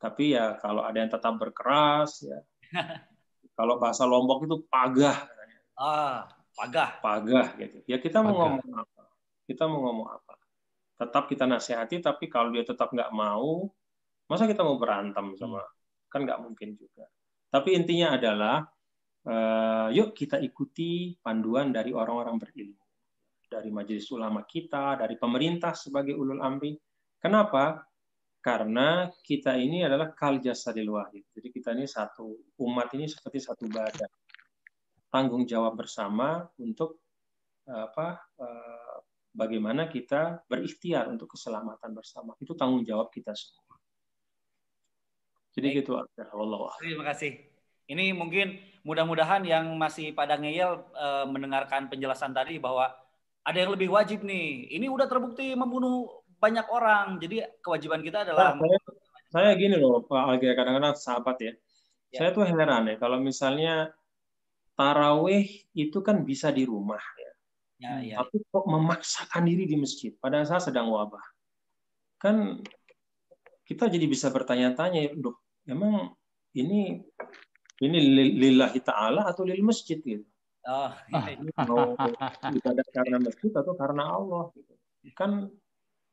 Tapi ya kalau ada yang tetap berkeras, ya kalau bahasa Lombok itu pagah, Ah, pagah. pagah gitu. Ya kita mau Pagah. ngomong apa? Kita mau ngomong apa? Tetap kita nasihati, tapi kalau dia tetap nggak mau, masa kita mau berantem sama? Kan nggak mungkin juga. Tapi intinya adalah, eh, yuk kita ikuti panduan dari orang-orang berilmu. Dari majelis ulama kita, dari pemerintah sebagai ulul amri. Kenapa? Karena kita ini adalah kal jasadil wahid. Jadi kita ini satu, umat ini seperti satu badan. Tanggung jawab bersama untuk eh, apa eh, bagaimana kita berikhtiar untuk keselamatan bersama. Itu tanggung jawab kita semua. Jadi Baik. gitu, Allah. Terima kasih. Ini mungkin mudah-mudahan yang masih pada ngeyel eh, mendengarkan penjelasan tadi bahwa ada yang lebih wajib nih. Ini udah terbukti membunuh banyak orang. Jadi kewajiban kita adalah Nah, saya, saya gini loh, Pak kadang-kadang sahabat ya. Ya. Saya tuh heran ya, kalau misalnya taraweh itu kan bisa di rumah ya. ya, ya. Tapi kok memaksakan diri di masjid pada saat sedang wabah. Kan kita jadi bisa bertanya-tanya, "Duh, emang ini ini lillahi ta'ala atau lil masjid gitu. Oh, iya, iya. Ini mau ibadah karena masjid atau karena Allah gitu. Kan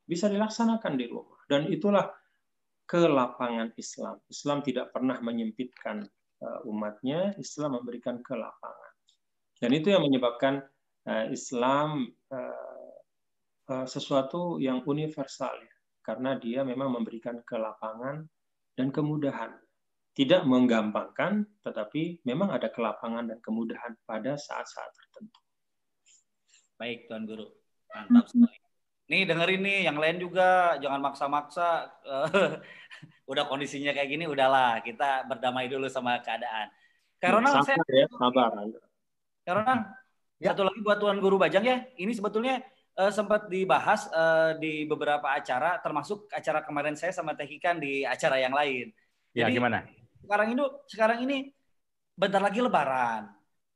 bisa dilaksanakan di rumah. Dan itulah kelapangan Islam. Islam tidak pernah menyempitkan uh, umatnya, Islam memberikan kelapangan. Dan itu yang menyebabkan uh, Islam uh, uh, sesuatu yang universal ya. Karena dia memang memberikan kelapangan dan kemudahan. Tidak menggampangkan, tetapi memang ada kelapangan dan kemudahan pada saat-saat tertentu. Baik, Tuan Guru. Mantap sekali. Nih dengerin nih, yang lain juga jangan maksa-maksa. Eh, udah kondisinya kayak gini, udahlah kita berdamai dulu sama keadaan. Karena saya sabar ya, sabar. Karena Ya. satu lagi buat Tuan Guru Bajang ya, ini sebetulnya eh, sempat dibahas eh, di beberapa acara, termasuk acara kemarin saya sama Teh Hikan di acara yang lain. Ya, Jadi, gimana? Sekarang ini sekarang ini bentar lagi lebaran.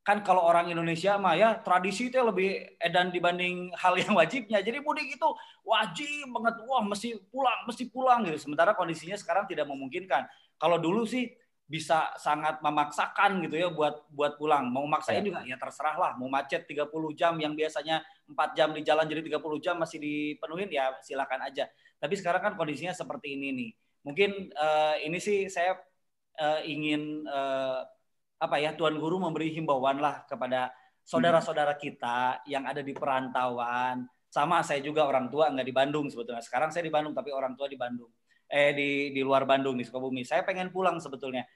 Kan kalau orang Indonesia mah ya tradisi itu lebih edan dibanding hal yang wajibnya. Jadi mudik itu wajib banget. Wah, mesti pulang, mesti pulang gitu. Sementara kondisinya sekarang tidak memungkinkan. Kalau dulu sih bisa sangat memaksakan gitu ya buat buat pulang. Mau maksain juga ya terserah lah. Mau macet 30 jam yang biasanya 4 jam di jalan jadi 30 jam masih dipenuhin ya silakan aja. Tapi sekarang kan kondisinya seperti ini nih. Mungkin eh, ini sih saya eh, ingin eh, apa ya Tuan Guru memberi himbauan lah kepada saudara-saudara kita yang ada di perantauan. Sama saya juga orang tua nggak di Bandung sebetulnya. Sekarang saya di Bandung tapi orang tua di Bandung. Eh di di luar Bandung di Sukabumi. Saya pengen pulang sebetulnya.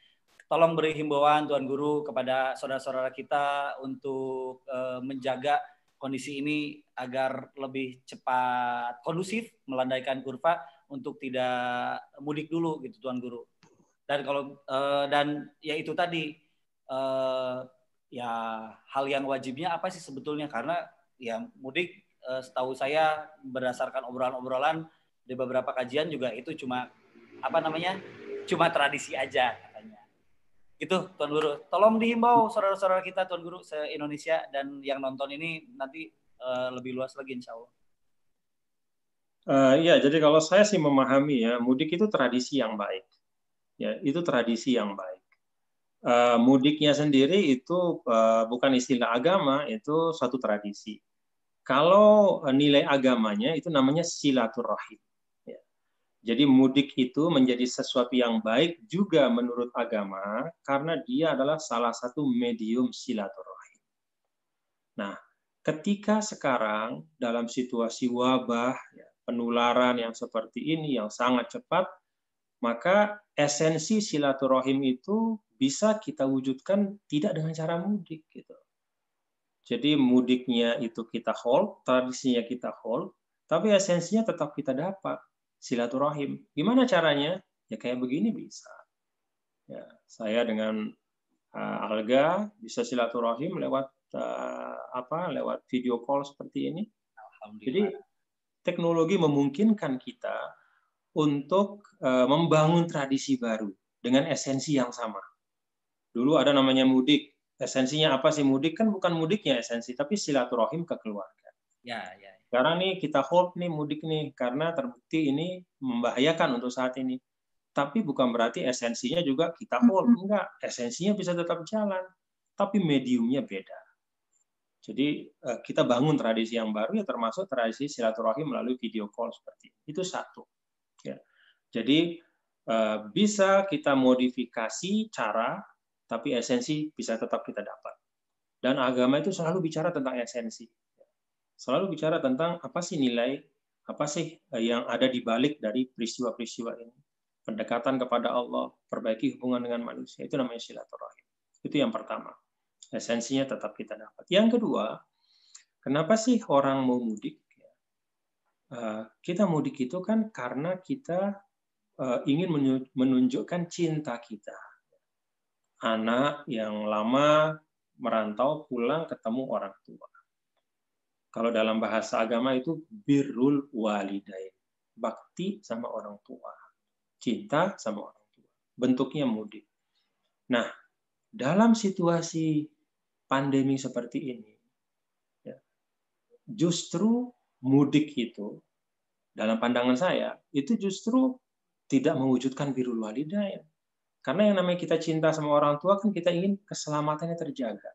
Tolong beri himbauan Tuan Guru kepada saudara-saudara kita untuk eh, menjaga kondisi ini agar lebih cepat kondusif melandaikan kurva untuk tidak mudik dulu gitu Tuan Guru. Dan kalau eh, dan ya itu tadi eh, ya hal yang wajibnya apa sih sebetulnya? Karena ya mudik eh, setahu saya berdasarkan obrolan-obrolan di beberapa kajian juga itu cuma apa namanya cuma tradisi aja katanya. Itu Tuan Guru. Tolong dihimbau saudara-saudara kita Tuan Guru se Indonesia dan yang nonton ini nanti eh, lebih luas lagi Insya Allah. Eh, ya, jadi kalau saya sih memahami ya, mudik itu tradisi yang baik. Ya, itu tradisi yang baik. Eh, mudiknya sendiri itu eh, bukan istilah agama, itu suatu tradisi. Kalau eh, nilai agamanya itu namanya silaturahim. Ya. Jadi mudik itu menjadi sesuatu yang baik juga menurut agama karena dia adalah salah satu medium silaturahim. Nah, ketika sekarang dalam situasi wabah, ya, penularan yang seperti ini yang sangat cepat, maka esensi silaturahim itu bisa kita wujudkan tidak dengan cara mudik gitu. Jadi mudiknya itu kita hold, tradisinya kita hold, tapi esensinya tetap kita dapat silaturahim. Gimana caranya? Ya kayak begini bisa. Ya, saya dengan uh, Alga bisa silaturahim lewat uh, apa? Lewat video call seperti ini. Jadi teknologi memungkinkan kita untuk uh, membangun tradisi baru dengan esensi yang sama. Dulu ada namanya mudik. Esensinya apa sih mudik? Kan bukan mudiknya esensi, tapi silaturahim ke keluarga. ya ya Sekarang nih kita hold nih mudik nih karena terbukti ini membahayakan untuk saat ini. Tapi bukan berarti esensinya juga kita hold. Enggak, esensinya bisa tetap jalan, tapi mediumnya beda. Jadi eh, kita bangun tradisi yang baru ya termasuk tradisi silaturahim melalui video call seperti itu. Itu satu. Ya. Jadi eh, bisa kita modifikasi cara, tapi esensi bisa tetap kita dapat. Dan agama itu selalu bicara tentang esensi. Selalu bicara tentang apa sih nilai, apa sih eh, yang ada di balik dari peristiwa-peristiwa ini. Pendekatan kepada Allah, perbaiki hubungan dengan manusia, itu namanya silaturahim. Itu yang pertama esensinya tetap kita dapat. Yang kedua, kenapa sih orang mau mudik? Eh, kita mudik itu kan karena kita ingin menunjukkan cinta kita. Anak yang lama merantau pulang ketemu orang tua. Kalau dalam bahasa agama itu birrul walidain. Bakti sama orang tua. Cinta sama orang tua. Bentuknya mudik. Nah, dalam situasi pandemi seperti ini, ya, justru mudik itu, dalam pandangan saya, itu justru tidak mewujudkan birul walidain. Karena yang namanya kita cinta sama orang tua kan kita ingin keselamatannya terjaga.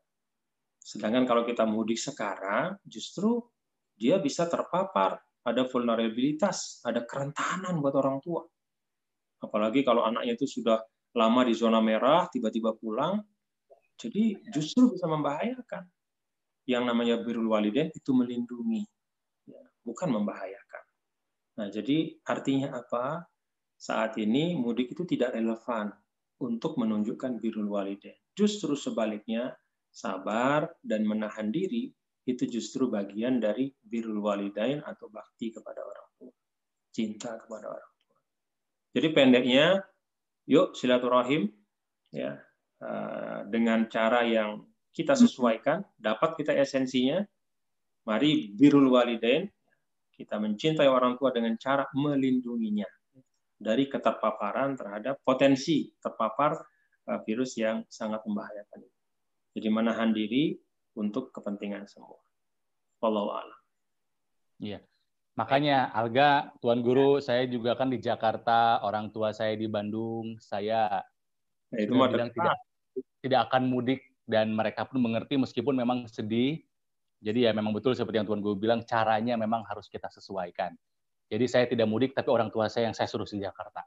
Sedangkan kalau kita mudik sekarang, justru dia bisa terpapar, ada vulnerabilitas, ada kerentanan buat orang tua. Apalagi kalau anaknya itu sudah lama di zona merah, tiba-tiba pulang, jadi justru bisa membahayakan. Yang namanya birul walidain itu melindungi, ya, bukan membahayakan. Nah, jadi artinya apa? Saat ini mudik itu tidak relevan untuk menunjukkan birul walidain. Justru sebaliknya, sabar dan menahan diri itu justru bagian dari birul walidain atau bakti kepada orang tua. Cinta kepada orang tua. Jadi pendeknya, yuk silaturahim ya Eh, dengan cara yang kita sesuaikan, dapat kita esensinya. Mari birul walidain, kita mencintai orang tua dengan cara melindunginya. Dari keterpaparan terhadap potensi terpapar uh, virus yang sangat membahayakan. Jadi menahan diri untuk kepentingan semua. Wallahu a'lam. Iya. Makanya Alga, Tuan Guru, saya juga kan di Jakarta, orang tua saya di Bandung, saya Nah, itu bilang tidak tidak akan mudik dan mereka pun mengerti meskipun memang sedih. Jadi ya memang betul seperti yang Tuan Guru bilang, caranya memang harus kita sesuaikan. Jadi saya tidak mudik, tapi orang tua saya yang saya suruh di Jakarta.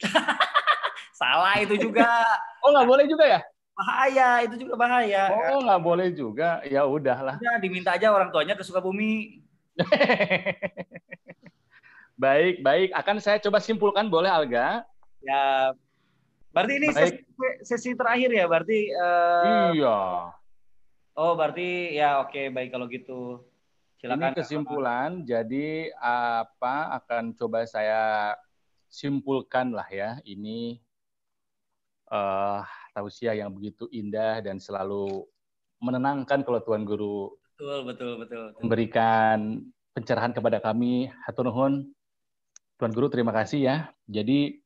Salah itu juga. Oh nggak boleh juga ya? Bahaya, itu juga bahaya. Oh nggak boleh juga. Ya udahlah. Udah diminta aja orang tuanya ke Sukabumi. baik, baik. Akan saya coba simpulkan, boleh Alga? Ya. Berarti ini Baik. sesi, sesi terakhir ya, berarti eh, Iya. Oh, berarti ya oke baik kalau gitu. Silakan. Ini kesimpulan. Jadi apa akan coba saya simpulkan lah ya. Ini eh tausiah yang begitu indah dan selalu menenangkan kalau Tuan Guru Betul, betul, betul. betul. memberikan pencerahan kepada kami. Hatur nuhun. Tuan Guru terima kasih ya. Jadi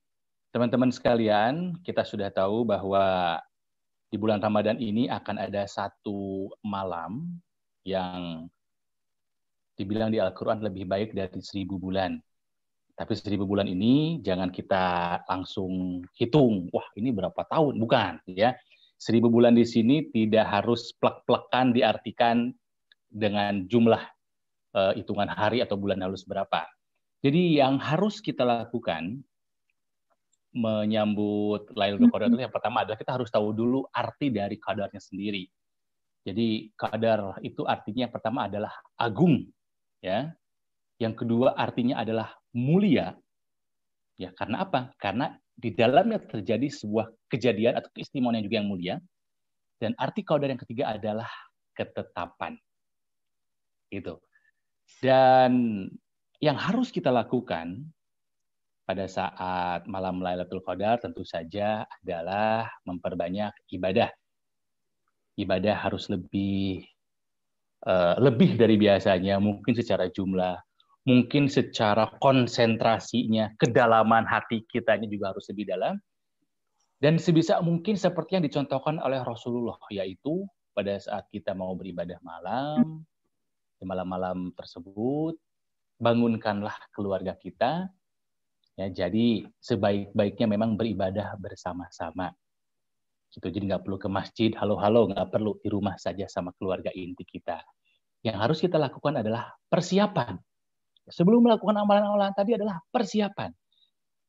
teman-teman sekalian, kita sudah tahu bahwa di bulan Ramadan ini akan ada satu malam yang dibilang di Al-Quran lebih baik dari seribu bulan. Tapi seribu bulan ini jangan kita langsung hitung, wah ini berapa tahun, bukan ya. Seribu bulan di sini tidak harus plek-plekan diartikan dengan jumlah eh, hitungan hari atau bulan halus berapa. Jadi yang harus kita lakukan menyambut Lailatul Qadar itu yang pertama adalah kita harus tahu dulu arti dari kadarnya sendiri. Jadi kadar itu artinya yang pertama adalah agung, ya. Yang kedua artinya adalah mulia. Ya, karena apa? Karena di dalamnya terjadi sebuah kejadian atau keistimewaan yang juga yang mulia. Dan arti kadar yang ketiga adalah ketetapan. Itu. Dan yang harus kita lakukan pada saat malam Lailatul Qadar tentu saja adalah memperbanyak ibadah. Ibadah harus lebih eh, lebih dari biasanya, mungkin secara jumlah, mungkin secara konsentrasinya, kedalaman hati kitanya juga harus lebih dalam. Dan sebisa mungkin seperti yang dicontohkan oleh Rasulullah, yaitu pada saat kita mau beribadah malam, di malam-malam tersebut, bangunkanlah keluarga kita, Ya, jadi sebaik-baiknya memang beribadah bersama-sama. Gitu, jadi nggak perlu ke masjid, halo-halo, nggak perlu di rumah saja sama keluarga inti kita. Yang harus kita lakukan adalah persiapan. Sebelum melakukan amalan-amalan tadi adalah persiapan.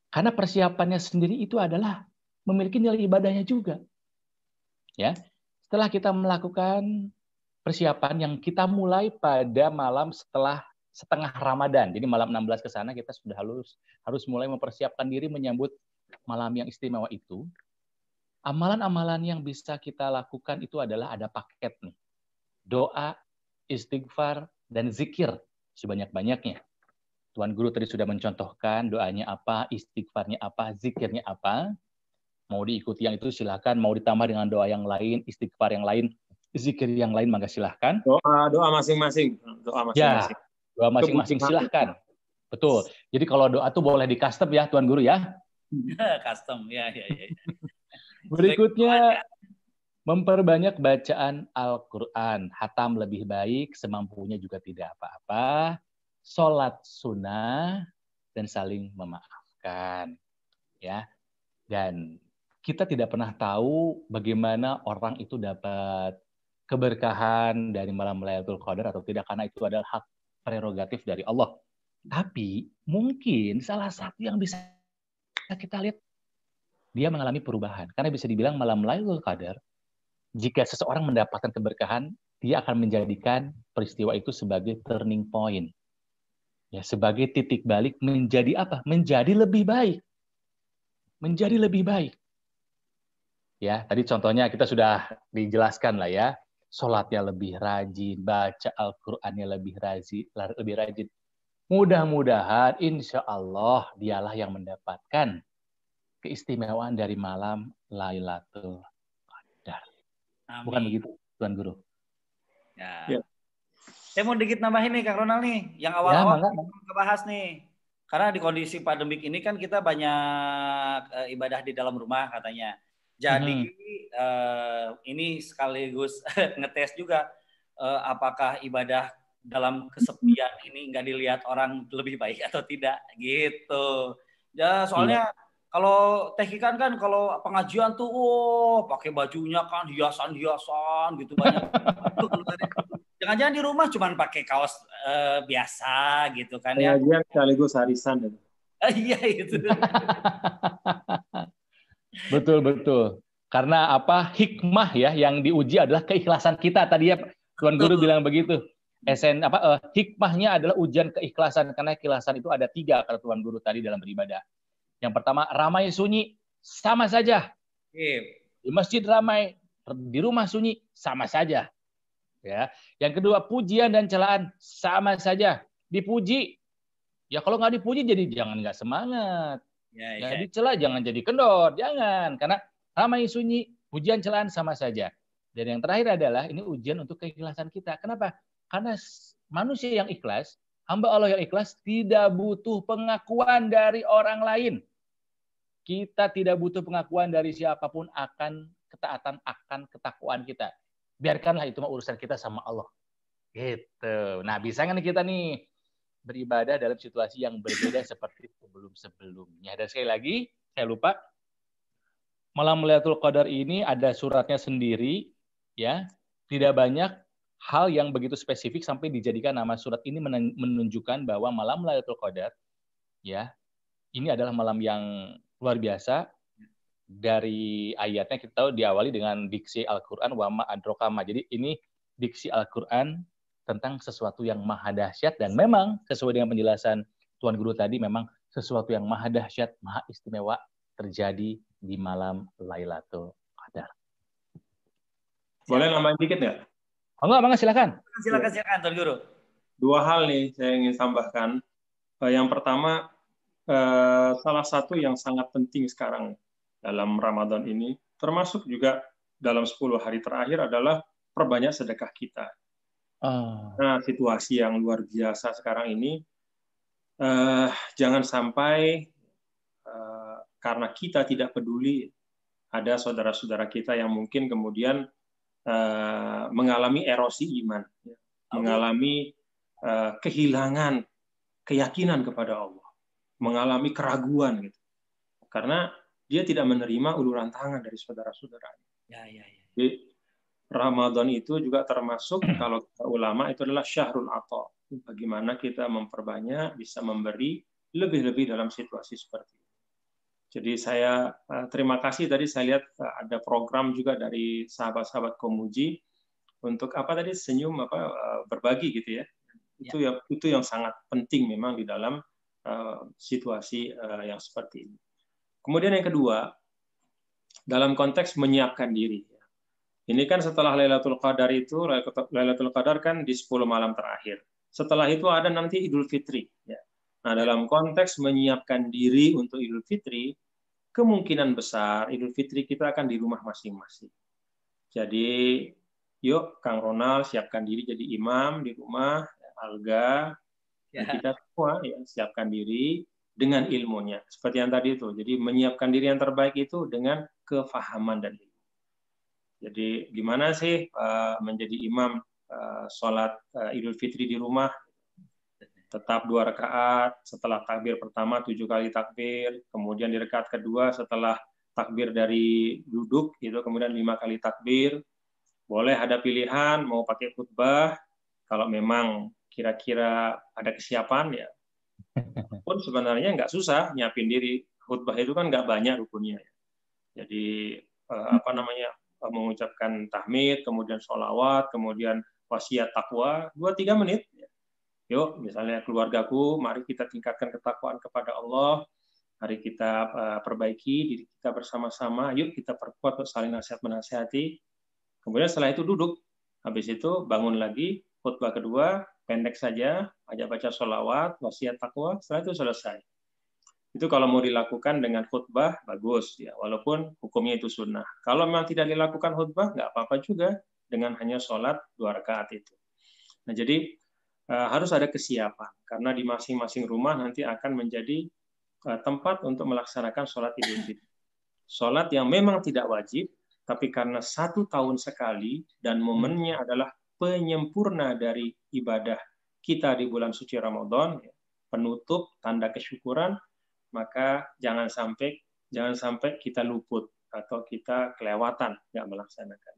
Karena persiapannya sendiri itu adalah memiliki nilai ibadahnya juga. Ya, setelah kita melakukan persiapan yang kita mulai pada malam setelah setengah Ramadan. Jadi malam 16 ke sana kita sudah harus harus mulai mempersiapkan diri menyambut malam yang istimewa itu. Amalan-amalan yang bisa kita lakukan itu adalah ada paket nih. Doa, istighfar, dan zikir sebanyak-banyaknya. Tuan Guru tadi sudah mencontohkan doanya apa, istighfarnya apa, zikirnya apa. Mau diikuti yang itu silakan, mau ditambah dengan doa yang lain, istighfar yang lain, zikir yang lain maka silahkan. Doa doa masing-masing. Doa Ya, masing-masing. doa masing-masing silahkan. Betul. Jadi kalau doa tuh boleh di custom ya, Tuan Guru ya. Custom, ya, ya, ya. Berikutnya, memperbanyak bacaan Al-Quran. Hatam lebih baik, semampunya juga tidak apa-apa. Sholat sunnah, dan saling memaafkan. ya. Dan kita tidak pernah tahu bagaimana orang itu dapat keberkahan dari malam Lailatul Qadar atau tidak, karena itu adalah hak prerogatif dari Allah. Tapi mungkin salah satu yang bisa kita lihat dia mengalami perubahan. Karena bisa dibilang malam Lailatul Qadar jika seseorang mendapatkan keberkahan, dia akan menjadikan peristiwa itu sebagai turning point. Ya, sebagai titik balik menjadi apa? Menjadi lebih baik. Menjadi lebih baik. Ya, tadi contohnya kita sudah dijelaskan lah ya. Sholatnya lebih rajin, baca Al-Qur'annya lebih rajin, lebih rajin. Mudah-mudahan insya Allah dialah yang mendapatkan keistimewaan dari malam Lailatul Qadar. Bukan Amin. begitu, Tuan Guru? Ya. Ya. Saya mau dikit nambahin nih Kang Ronald nih, yang Ya, awal-awal mangga. kita bahas nih. karena di kondisi pandemik ini kan kita banyak eh, ibadah di dalam rumah katanya. Jadi eh, ini sekaligus ngetes juga eh, apakah ibadah dalam kesepian ini nggak dilihat orang lebih baik atau tidak gitu. Ya soalnya kalau tehkikan kan kalau pengajian tuh oh pakai bajunya kan hiasan-hiasan gitu banyak. Jangan-jangan di rumah cuman pakai kaos eh, biasa gitu kan ya. Pengajian sekaligus arisan. ya. Iya itu. Betul betul. Karena apa hikmah ya yang diuji adalah keikhlasan kita tadi ya Tuan Guru bilang begitu. Esen apa eh, hikmahnya adalah ujian keikhlasan karena keikhlasan itu ada tiga kata Tuan Guru tadi dalam beribadah. Yang pertama ramai sunyi sama saja. Oke. Di masjid ramai, di rumah sunyi sama saja. Ya. Yang kedua pujian dan celaan sama saja. Dipuji ya kalau nggak dipuji jadi jangan nggak semangat. Ya, Ya, dicela jangan jadi kendor, jangan. Karena ramai sunyi, pujian celaan sama saja. Dan yang terakhir adalah ini ujian untuk keikhlasan kita. Kenapa? Karena manusia yang ikhlas, hamba Allah yang ikhlas tidak butuh pengakuan dari orang lain. Kita tidak butuh pengakuan dari siapa pun akan ketaatan akan ketakwaan kita. Biarkanlah itu mah urusan kita sama Allah. Gitu. Nah, bisa nggak nih kita nih beribadah dalam situasi yang berbeda seperti sebelum-sebelumnya. Dan sekali lagi, saya lupa, malam Lailatul Qadar ini ada suratnya sendiri, ya. Tidak banyak hal yang begitu spesifik sampai dijadikan nama surat ini menunjukkan bahwa malam Lailatul Qadar, ya, ini adalah malam yang luar biasa. Dari ayatnya kita tahu diawali dengan diksi Al-Quran wa ma adrokama. Jadi ini diksi Al-Quran tentang sesuatu yang maha dahsyat dan memang sesuai dengan penjelasan Tuan Guru tadi memang sesuatu yang maha dahsyat, maha istimewa terjadi di malam Lailatul Qadar. Boleh nambahin dikit nggak? Oh enggak, Bang, silakan. Silakan silakan Tuan Guru. Dua hal nih saya ingin tambahkan. Eh, Yang pertama, eh, salah satu yang sangat penting sekarang dalam Ramadan ini, termasuk juga dalam 10 hari terakhir adalah perbanyak sedekah kita. Ah, Nah, situasi yang luar biasa sekarang ini, eh, jangan sampai eh, karena kita tidak peduli, ada saudara-saudara kita yang mungkin kemudian eh, mengalami erosi iman, ya. mengalami eh, kehilangan keyakinan kepada Allah, mengalami keraguan gitu, karena dia tidak menerima uluran tangan dari saudara-saudaranya. Ya ya ya. Jadi Ramadan itu juga termasuk kalau kata ulama itu adalah syahrul atau bagaimana kita memperbanyak bisa memberi lebih-lebih dalam situasi seperti ini. Jadi saya eh, terima kasih tadi saya lihat eh, ada program juga dari sahabat-sahabat Komuji untuk apa tadi senyum apa eh, berbagi gitu ya. Itu yang itu yang sangat penting memang di dalam eh, situasi eh, yang seperti ini. Kemudian yang kedua dalam konteks menyiapkan diri. Ini kan setelah Lailatul Qadar itu, Lailatul Qadar kan di 10 malam terakhir. Setelah itu ada nanti Idul Fitri. Ya. Nah, dalam konteks menyiapkan diri untuk Idul Fitri, kemungkinan besar Idul Fitri kita akan di rumah masing-masing. Jadi, yuk Kang Ronald siapkan diri jadi imam di rumah, Alga, Ya. kita semua ya, siapkan diri dengan ilmunya. Seperti yang tadi itu. Jadi menyiapkan diri yang terbaik itu dengan kefahaman dan ilmu. Jadi gimana sih uh, menjadi imam uh, sholat uh, Idul Fitri di rumah? Tetap dua rakaat, setelah takbir pertama tujuh kali takbir, kemudian di rakaat kedua setelah takbir dari duduk itu kemudian lima kali takbir. Boleh ada pilihan mau pakai khutbah, kalau memang kira-kira ada kesiapan ya. Pun sebenarnya nggak susah nyiapin diri. Khutbah itu kan nggak banyak rukunnya. Jadi eh, apa namanya eh, mengucapkan tahmid, kemudian sholawat, kemudian wasiat takwa, dua tiga menit. Yuk, misalnya keluargaku, mari kita tingkatkan ketakwaan kepada Allah. Mari kita eh, perbaiki diri kita bersama-sama. Yuk kita perkuat untuk saling nasihat menasihati. Kemudian setelah itu duduk. Habis itu bangun lagi, khutbah kedua, pendek saja, ajak baca sholawat, wasiat takwa, setelah itu selesai. Itu kalau mau dilakukan dengan khutbah, bagus. ya Walaupun hukumnya itu sunnah. Kalau memang tidak dilakukan khutbah, nggak apa-apa juga dengan hanya sholat dua rakaat itu. Nah, jadi eh, harus ada kesiapan karena di masing-masing rumah nanti akan menjadi eh, tempat untuk melaksanakan sholat Idul Fitri. Sholat yang memang tidak wajib, tapi karena satu tahun sekali dan momennya adalah penyempurna dari ibadah kita di bulan suci Ramadan, ya, penutup tanda kesyukuran, maka jangan sampai jangan sampai kita luput atau kita kelewatan nggak melaksanakan.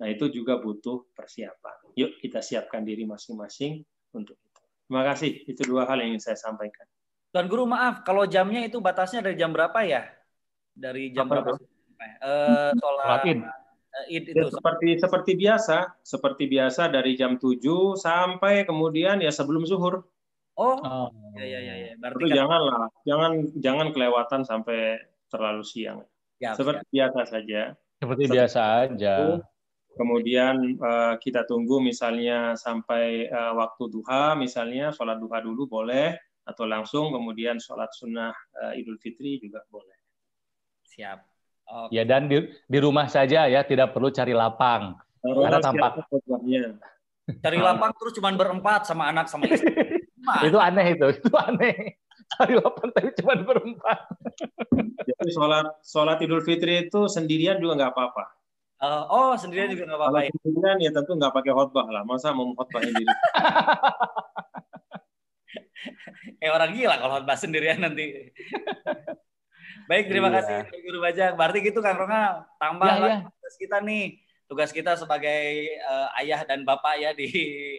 Nah itu juga butuh persiapan. Yuk kita siapkan diri masing-masing untuk itu. Terima kasih. Itu dua hal yang ingin saya sampaikan. Tuan Guru maaf, kalau jamnya itu batasnya dari jam berapa ya? Dari jam Apa berapa? Eh, sholat Sholat Id. eh, Ya, itu. seperti seperti biasa, seperti biasa dari jam 7 sampai kemudian ya sebelum zuhur. Oh, Oh. ya ya ya. ya. Berarti Itu kan janganlah, jangan jangan kelewatan sampai terlalu siang. siap, Seperti siap. biasa saja. Seperti biasa aja. Kemudian eh, kita tunggu misalnya sampai eh, waktu duha, misalnya sholat duha dulu boleh, atau langsung kemudian sholat sunnah eh, Idul Fitri juga boleh. Siap. Oke. Ya dan di, di rumah saja ya, tidak perlu cari lapang. Karena Ronald tampak-? Cari lapang terus cuman berempat sama anak sama istri. Itu aneh itu, itu aneh. Cari lapang tapi cuma berempat. Jadi sholat sholat Idul Fitri itu sendirian juga nggak apa-apa. Eh, oh, sendirian juga nggak apa-apa Kalau ya. sendirian ya tentu nggak pakai khotbah lah. Masa mau khotbahnya diri? Eh orang gila kalau khotbah sendirian nanti. Baik, terima Iya. kasih Pak Guru Bajang. Berarti gitu Kang Ronald, tambah Ya, lagi ya. tugas kita nih. Tugas kita sebagai eh, ayah dan bapak ya di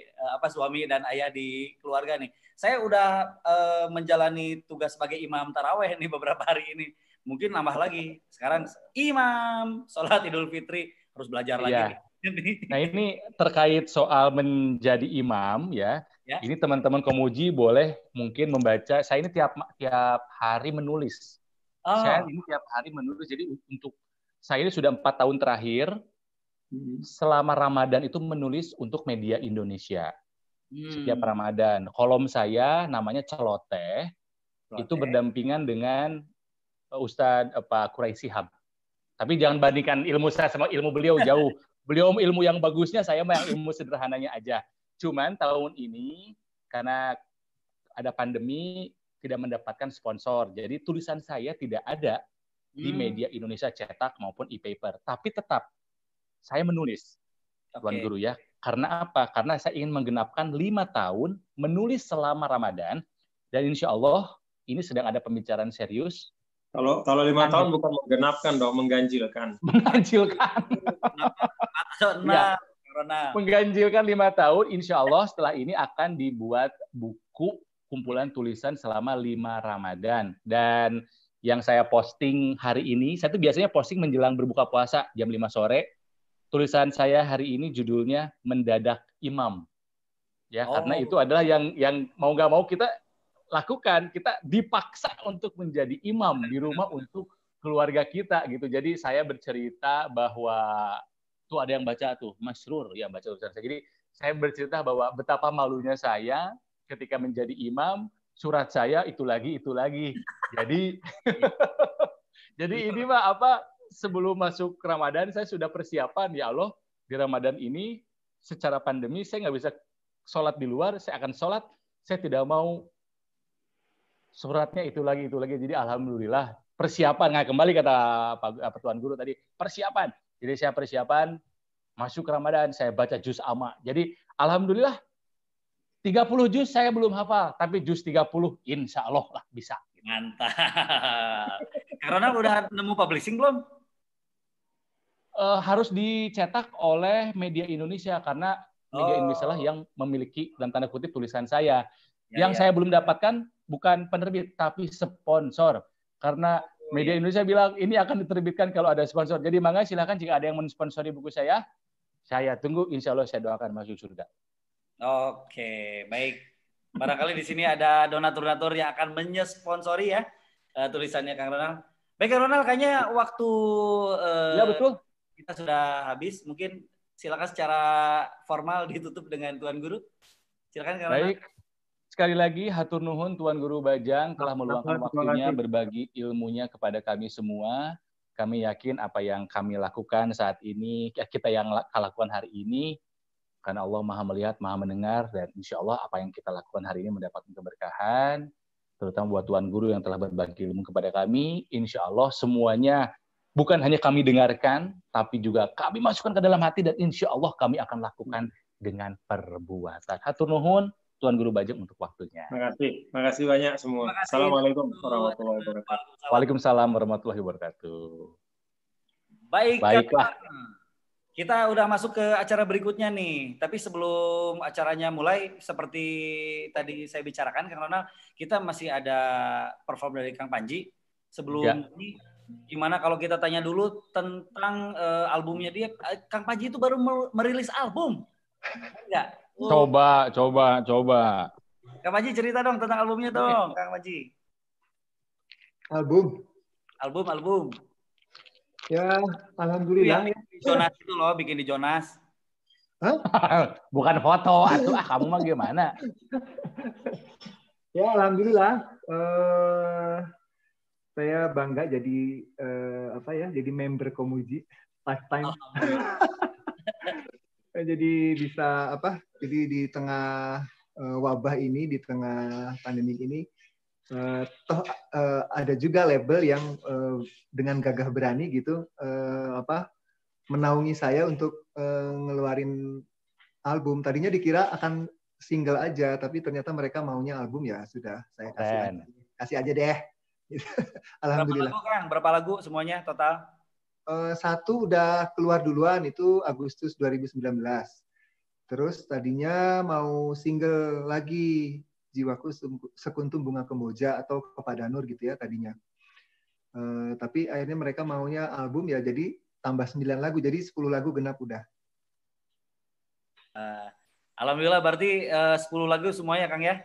eh, apa suami dan ayah di keluarga nih. Saya udah eh, menjalani tugas sebagai imam taraweh nih beberapa hari ini. Mungkin nambah lagi. Sekarang imam sholat Idul Fitri harus belajar lagi. Iya. nih. Nah ini terkait soal menjadi imam ya. Ya. Ini teman-teman komuji boleh mungkin membaca. Saya ini tiap tiap hari menulis. Oh, Saya ini tiap hari menulis. Jadi untuk saya ini sudah empat tahun terakhir selama Ramadan itu menulis untuk media Indonesia. hmm. Setiap Ramadan. Kolom saya namanya Celoteh. Itu berdampingan dengan eh, Ustadz eh, Pak Kurai Sihab. Tapi jangan bandingkan ilmu saya sama ilmu beliau jauh. Beliau ilmu yang bagusnya, saya mah yang ilmu sederhananya aja. Cuman tahun ini karena ada pandemi tidak mendapatkan sponsor. Jadi tulisan saya tidak ada di Hmm. media Indonesia cetak maupun e-paper. Tapi tetap saya menulis, Tuan Oke. Guru ya. Karena apa? Karena saya ingin menggenapkan lima tahun menulis selama Ramadan. Dan insya Allah ini sedang ada pembicaraan serius Kalau kalau lima Kan. tahun bukan menggenapkan dong, mengganjilkan. mengganjilkan enam, Ronald. mengganjilkan lima tahun. Insya Allah setelah ini akan dibuat buku kumpulan tulisan selama lima Ramadan. Dan yang saya posting hari ini, saya tuh biasanya posting menjelang berbuka puasa jam 5 sore. Tulisan saya hari ini judulnya Mendadak Imam. Ya, Oh. karena itu adalah yang yang mau nggak mau kita lakukan. Kita dipaksa untuk menjadi imam di rumah untuk keluarga kita gitu. Jadi saya bercerita bahwa tuh ada yang baca tuh Masrur yang baca tulisan saya. Jadi saya bercerita bahwa betapa malunya saya ketika menjadi imam, surat saya itu lagi itu lagi. Jadi jadi ini mah apa sebelum masuk Ramadan saya sudah persiapan ya Allah di Ramadan ini secara pandemi saya nggak bisa sholat di luar, saya akan sholat, saya tidak mau suratnya itu lagi itu lagi. Jadi alhamdulillah persiapan. Nah kembali kata Pak apa, Tuan Guru tadi persiapan. Jadi saya persiapan masuk Ramadan, saya baca juz amma. Jadi alhamdulillah 30 juz saya belum hafal, tapi juz 30 insya Allah lah bisa. Mantap. Karena udah nemu publishing belum? Eh, harus dicetak oleh media Indonesia karena media Oh. Indonesia lah yang memiliki dan tanda kutip tulisan saya. Ya, yang ya. saya belum dapatkan bukan penerbit tapi sponsor. Karena media Indonesia bilang ini akan diterbitkan kalau ada sponsor. Jadi mangga silakan jika ada yang mensponsori buku saya, saya tunggu insya Allah saya doakan masuk surga. Oke, baik. Barangkali di sini ada donatur-donatur yang akan menyesponsori ya eh, tulisannya Kang Ronald. Baik Kang Ronald, kayaknya waktu eh, Ya betul. kita sudah habis. Mungkin silakan secara formal ditutup dengan Tuan Guru. Silakan Kang Ronald. Baik. Sekali lagi hatur nuhun Tuan Guru Bajang telah meluangkan waktunya berbagi ilmunya kepada kami semua. Kami yakin apa yang kami lakukan saat ini, kita yang la- lakukan hari ini karena Allah Maha melihat, Maha mendengar, dan insya Allah apa yang kita lakukan hari ini mendapatkan keberkahan, terutama buat Tuan Guru yang telah berbagi ilmu kepada kami. Insya Allah semuanya bukan hanya kami dengarkan, tapi juga kami masukkan ke dalam hati dan insya Allah kami akan lakukan dengan perbuatan. Hatur nuhun, Tuan Guru Bajang untuk waktunya. Terima kasih. Terima kasih banyak semua. Terima kasih. Assalamualaikum warahmatullahi wabarakatuh. Waalaikumsalam warahmatullahi wabarakatuh. Baik, Baiklah. Kak. Kita udah masuk ke acara berikutnya nih. Tapi sebelum acaranya mulai, seperti tadi saya bicarakan, Kang Ronald, kita masih ada perform dari Kang Panji. Sebelum Ya. ini, gimana kalau kita tanya dulu tentang eh, albumnya dia? Eh, Kang Panji itu baru mer- merilis album, enggak? Oh, Coba, coba, coba. Kang Panji cerita dong tentang albumnya dong, Kang Panji. Album. Album, album. Ya, alhamdulillah. Yang di Jonas itu loh, bikin di Jonas. Bukan foto, atuh ah kamu mah gimana? Ya, alhamdulillah. Eh, saya bangga jadi eh, apa ya? Jadi member Komuji lifetime. jadi bisa apa? Jadi di tengah eh, wabah ini, di tengah pandemi ini, eh, toh eh, ada juga label yang eh, dengan gagah berani gitu eh, apa? menaungi saya untuk eh, ngeluarin album. Tadinya dikira akan single aja, tapi ternyata mereka maunya album ya sudah saya kasih aja. kasih aja deh. Berapa Alhamdulillah. lagu, Kang? Berapa lagu semuanya total? Eh, satu udah keluar duluan itu Agustus 2019. Terus tadinya mau single lagi Jiwaku Sekuntum Bunga Kemboja atau Kepada Nur gitu ya tadinya. Eh, tapi akhirnya mereka maunya album ya jadi tambah 9 lagu jadi 10 lagu genap udah. Eh, Alhamdulillah berarti eh, 10 lagu semuanya Kang ya?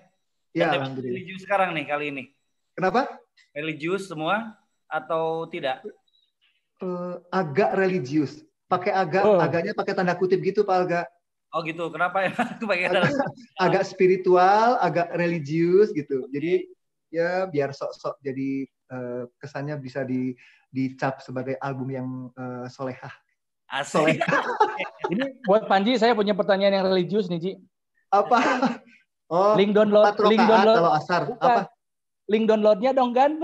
Ya Dan alhamdulillah. Religius sekarang nih kali ini. Kenapa? Religius semua atau tidak? Eh, agak religius. Pakai agak, Oh. agaknya pakai tanda kutip gitu Pak Alga. Oh gitu. Kenapa ya? Dalam Agak spiritual, agak religius gitu. Jadi ya biar sok-sok jadi eh, kesannya bisa di dicap sebagai album yang eh, solehah. asli. Ini buat Panji saya punya pertanyaan yang religius nih, Ji. Apa? Oh, Link download, link download, kalau asar. Bukan. Apa? link downloadnya dong kan?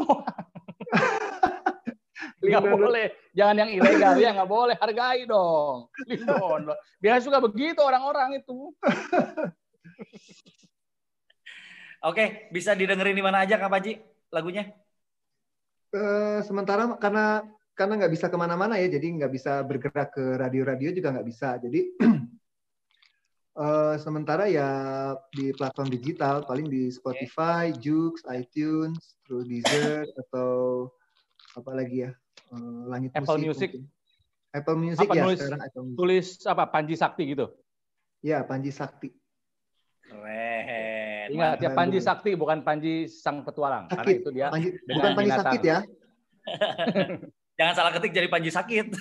Nggak boleh. Jangan yang ilegal ya, nggak boleh. Hargai dong. Link download. Biasa suka begitu orang-orang itu. Oke, bisa didengerin di mana aja Kang Panji lagunya? Eh, sementara karena karena nggak bisa ke mana-mana ya, jadi nggak bisa bergerak ke radio-radio juga nggak bisa. Jadi eh, sementara ya di platform digital, paling di Spotify, Joox, iTunes, terus Deezer atau apa lagi ya, eh, Langit Apple Musik. Music. mungkin. Apple Music Apa ya nulis? sekarang Apple Music. Tulis apa? Panji Sakti gitu. Ya Panji Sakti. Keren. Ingat ya. Panji Sakti bukan Panji Sang Petualang. Karena Sakit. itu dia Panji, dengan bukan Panji binatang. Sakit ya. Jangan salah ketik jadi Panji sakit.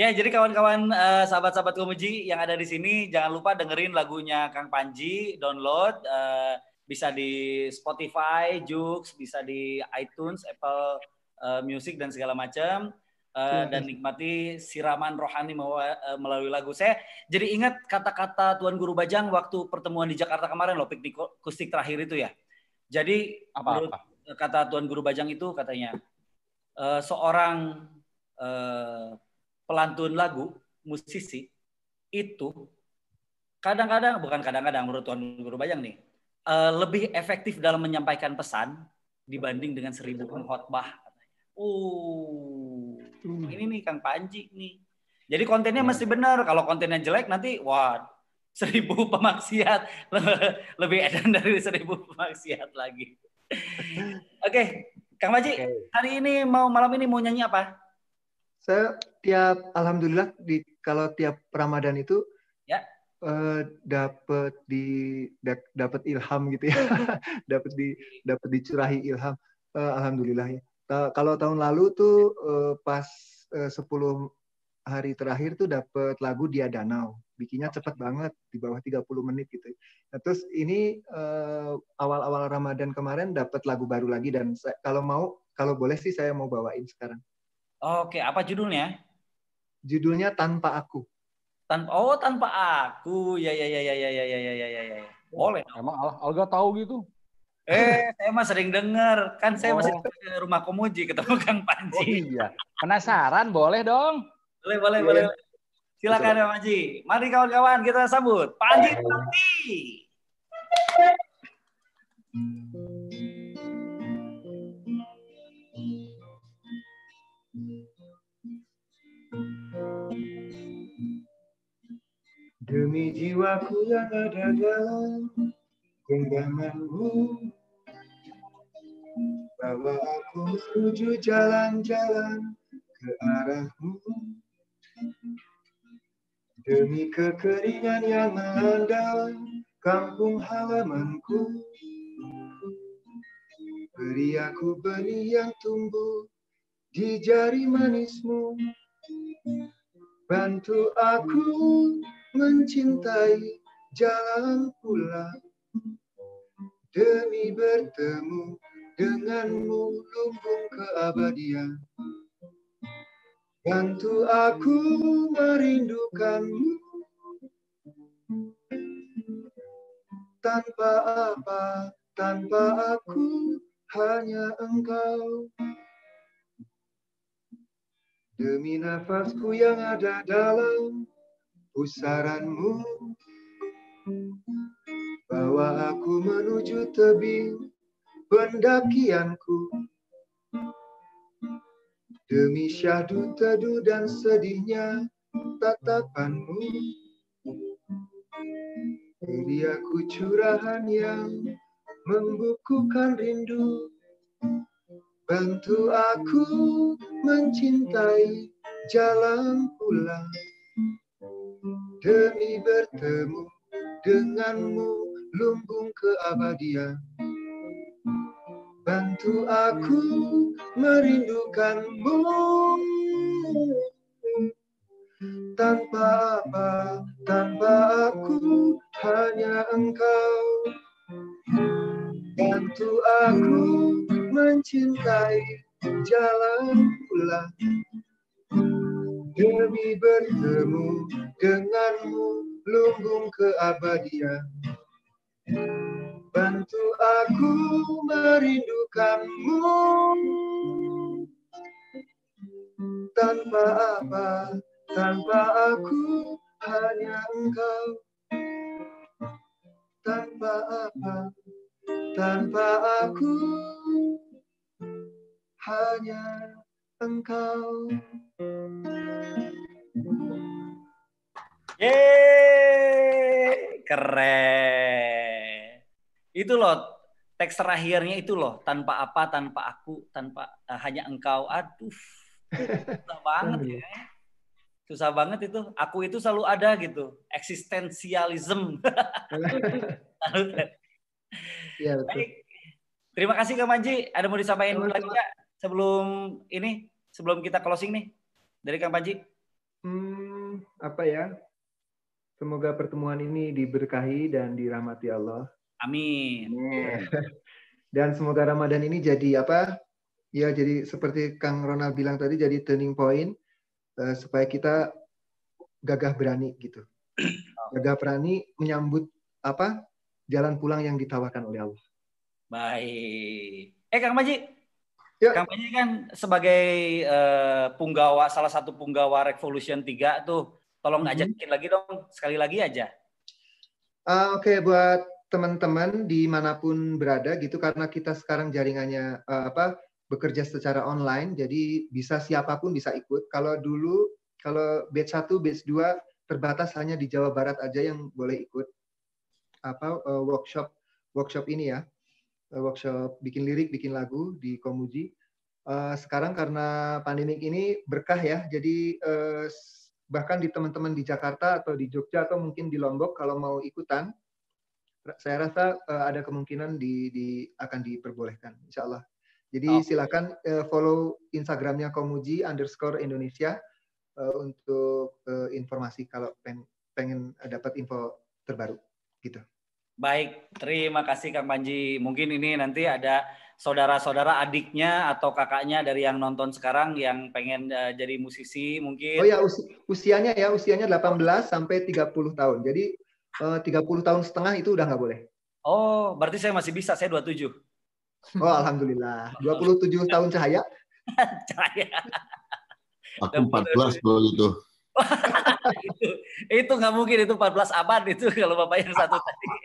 ya, jadi kawan-kawan eh, sahabat-sahabat Komuji yang ada di sini jangan lupa dengerin lagunya Kang Panji, download eh, bisa di Spotify, Joox, bisa di iTunes, Apple eh, Music dan segala macam. Eh, dan nikmati siraman rohani eh, melalui lagu saya. Jadi ingat kata-kata Tuan Guru Bajang waktu pertemuan di Jakarta kemarin loh, piknik akustik terakhir itu ya. Jadi menurut Apa-apa. kata Tuan Guru Bajang itu katanya eh, seorang eh, pelantun lagu musisi itu kadang-kadang bukan kadang-kadang menurut Tuan Guru Bajang nih eh, lebih efektif dalam menyampaikan pesan dibanding dengan seribu pengkhotbah katanya. Oh, ini nih Kang Panji nih. Jadi kontennya mesti benar. Kalau kontennya jelek nanti wah seribu pemaksiat lebih edan dari seribu pemaksiat lagi. Oke, Kang Panji, Oke. hari ini mau malam ini mau nyanyi apa? Saya tiap alhamdulillah di kalau tiap Ramadan itu Ya. eh, dapat di da- dapat ilham gitu ya. dapat di dapat dicurahi ilham. Eh, alhamdulillah ya. Ta- kalau tahun lalu tuh eh, pas eh, 10 hari terakhir tuh dapat lagu Dia Danau. Bikinnya cepet banget di bawah 30 menit gitu. Nah, terus ini eh, awal-awal Ramadan kemarin dapat lagu baru lagi dan saya- kalau mau kalau boleh sih saya mau bawain sekarang. Oke, apa judulnya? Judulnya Tanpa Aku. Tanpa oh tanpa aku. Ya ya ya ya ya ya ya ya ya ya. ya. Boleh. Emang Al- Alga tahu gitu? Eh, saya mah sering dengar. Kan saya masih Oh. di rumah Komuji ketemu Kang Oh Panji. iya. Penasaran? Boleh dong. Boleh, boleh, Iya. boleh. Silakan Kang Panji. Mari kawan-kawan kita sambut Panji Sakti. Demi jiwaku yang ada dalam genggamanmu. Bawa aku menuju jalan-jalan ke arahmu. Demi kekeringan yang melanda kampung halamanku. Beri aku benih yang tumbuh di jari manismu. Bantu aku mencintai jalan pulang demi bertemu denganmu lumbung keabadian. Bantu aku merindukanmu tanpa apa, tanpa aku hanya engkau. Demi nafasku yang ada dalam pusaranmu Bawa aku menuju tebing pendakianku. Demi syahdu teduh dan sedihnya tatapanmu. Beri aku curahan yang membukukan rindu. Bantu aku mencintai jalan pulang Demi bertemu denganmu lumbung keabadian. Bantu aku merindukanmu. Tanpa apa, tanpa aku hanya engkau. Bantu aku mencintai jalan pulang Demi bertemu denganmu lumbung keabadian. Bantu aku merindukanmu. Tanpa apa, tanpa aku hanya engkau. Tanpa apa, tanpa aku hanya engkau Yeay, keren. Itu loh teks terakhirnya itu loh tanpa apa, tanpa aku, tanpa eh, hanya engkau. Aduh, susah banget ya. Susah banget itu. Aku itu selalu ada gitu. Eksistensialism. Ya betul. Baik. Terima kasih Kak Panji. Ada mau disampaikan lagi nggak sebelum ini, sebelum kita closing nih dari Kang Panji? Hmm, apa ya? Semoga pertemuan ini diberkahi dan dirahmati Allah. Amin. Dan semoga Ramadan ini jadi apa? Ya, jadi seperti Kang Ronald bilang tadi, jadi turning point eh, supaya kita gagah berani gitu. Gagah berani menyambut apa? Jalan pulang yang ditawarkan oleh Allah. Baik. Eh Kang Panji, Ya. Kang Panji kan sebagai eh, punggawa salah satu punggawa Revolution 3 tuh, tolong Mhm. ajakin lagi dong sekali lagi aja. Ah, Oke, buat teman-teman di mana pun berada gitu, karena kita sekarang jaringannya eh, apa bekerja secara online, jadi bisa siapa pun bisa ikut. Kalau dulu, kalau batch 1, batch 2 terbatas hanya di Jawa Barat aja yang boleh ikut apa eh, workshop workshop ini ya, workshop bikin lirik, bikin lagu di Komuji. Eh, sekarang karena pandemik ini berkah ya, jadi eh, bahkan di teman-teman di Jakarta atau di Jogja atau mungkin di Lombok kalau mau ikutan, saya rasa eh, ada kemungkinan di, di akan diperbolehkan, insya Allah. Jadi Oke. silakan eh, follow Instagramnya Komuji underscore Indonesia eh, untuk eh, informasi kalau peng- pengen dapat info terbaru gitu. Baik, terima kasih Kang Panji. Mungkin ini nanti ada saudara-saudara adiknya atau kakaknya dari yang nonton sekarang yang pengen eh, jadi musisi mungkin. Oh ya usi- usianya ya usianya 18 sampai 30 tahun. Jadi eh, 30 tahun setengah itu udah nggak boleh. Oh, berarti saya masih bisa. Saya 27. Oh alhamdulillah. 27 tahun cahaya. Cahaya. Aku 14 kalau gitu. itu itu nggak mungkin itu 14 abad itu kalau Bapak yang satu tadi.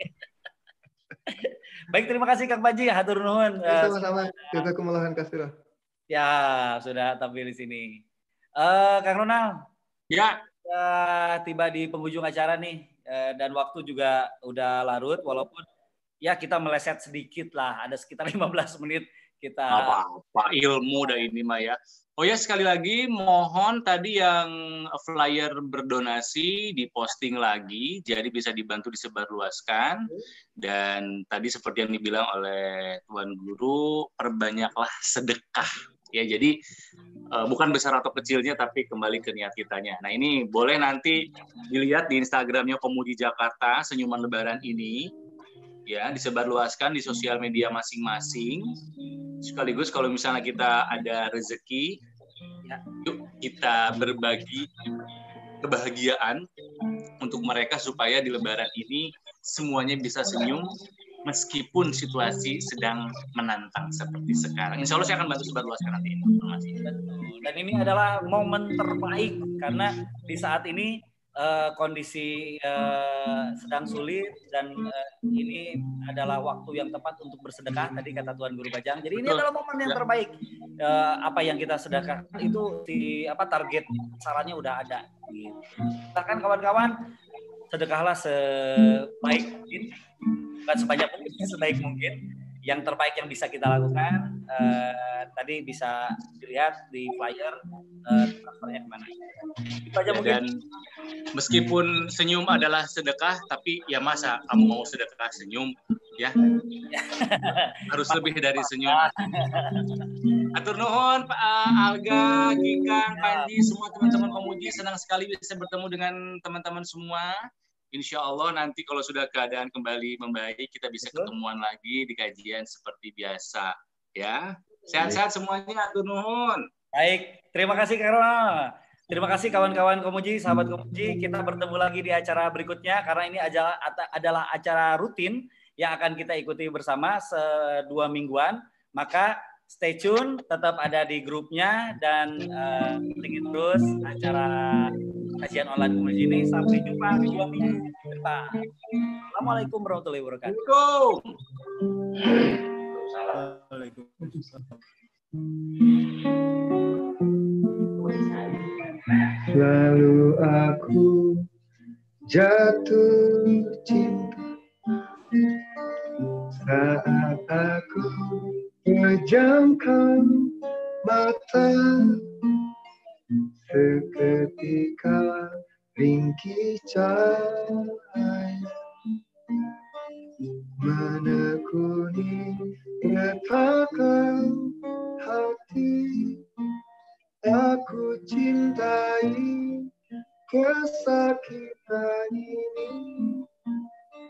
Baik, terima kasih Kang Panji. Hatur nuhun. Ya, Eh, Sama-sama. Jazakumullah kasih. Ya, sudah tampil di sini. Eh, Kang Ronald. Ya. Sudah tiba di penghujung acara nih. Eh, dan waktu juga udah larut, walaupun ya kita meleset sedikit lah. Ada sekitar 15 menit kita. apa-apa ilmu dah ini mah ya. Oh ya sekali lagi mohon tadi yang flyer berdonasi diposting lagi jadi bisa dibantu disebarluaskan. Dan tadi seperti yang dibilang oleh tuan guru perbanyaklah sedekah. Ya jadi eh, bukan besar atau kecilnya tapi kembali ke niat kitanya. Nah ini boleh nanti dilihat di Instagramnya Pemuji Jakarta senyuman Lebaran ini ya disebarluaskan di sosial media masing-masing sekaligus kalau misalnya kita ada rezeki ya, yuk kita berbagi kebahagiaan untuk mereka supaya di lebaran ini semuanya bisa senyum meskipun situasi sedang menantang seperti sekarang. Insya Allah saya akan bantu sebarluaskan nanti informasi. Dan ini adalah momen terbaik karena di saat ini eh, kondisi eh, sedang sulit dan eh, ini adalah waktu yang tepat untuk bersedekah tadi kata Tuan Guru Bajang. Jadi ini Betul. adalah momen yang Ya. terbaik. Eh, apa yang kita sedekahkan itu di apa target sarannya udah ada. Gitu. Silakan kawan-kawan sedekahlah sebaik mungkin, bukan sebanyak mungkin, sebaik mungkin. Yang terbaik yang bisa kita lakukan eh, tadi bisa dilihat di flyer eh, transfernya ke mana. Itu aja Ya, mungkin. dan meskipun senyum adalah sedekah, tapi ya masa kamu mau sedekah senyum, ya harus lebih dari senyum. Atur nuhun Pak uh, Alga, Kikang, Panji, semua teman-teman pemuji senang sekali bisa bertemu dengan teman-teman semua. Insya Allah nanti kalau sudah keadaan kembali membaik, kita bisa Betul. ketemuan lagi di kajian seperti biasa. Ya, sehat-sehat semuanya. Atur nuhun. Baik, terima kasih Karona. Terima kasih kawan-kawan Komuji, sahabat Komuji. Kita bertemu lagi di acara berikutnya karena ini adalah acara rutin yang akan kita ikuti bersama sedua mingguan. Maka stay tune, tetap ada di grupnya dan ikuti terus acara kajian online Komuji ini. Sampai jumpa di dua minggu depan. Assalamualaikum warahmatullahi wabarakatuh. Go! Lalu aku jatuh cinta saat aku pejamkan mata seketika ringkih cahaya menekuni retakan hati. Aku cintai kesakitan ini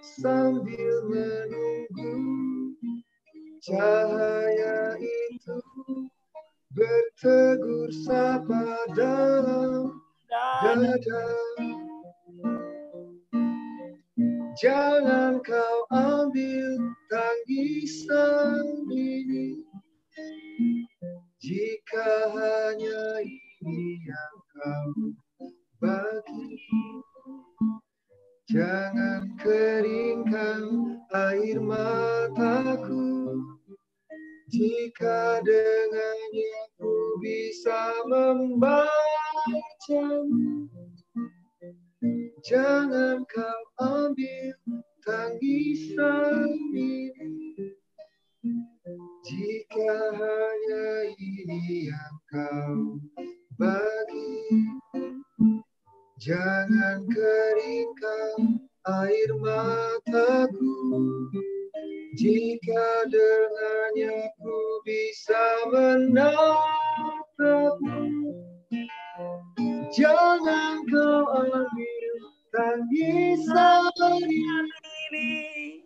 sambil menunggu cahaya itu bertegur sapa dalam dada jangan kau ambil tangisan ini. Jika hanya ini yang kau bagi Jangan keringkan air mataku Jika dengannya ku bisa membacamu Jangan kau ambil tangisan ini. Jika hanya ini yang kau bagi Jangan keringkan air mataku Jika dengannya ku bisa menatapmu Jangan kau ambil tangisan ini.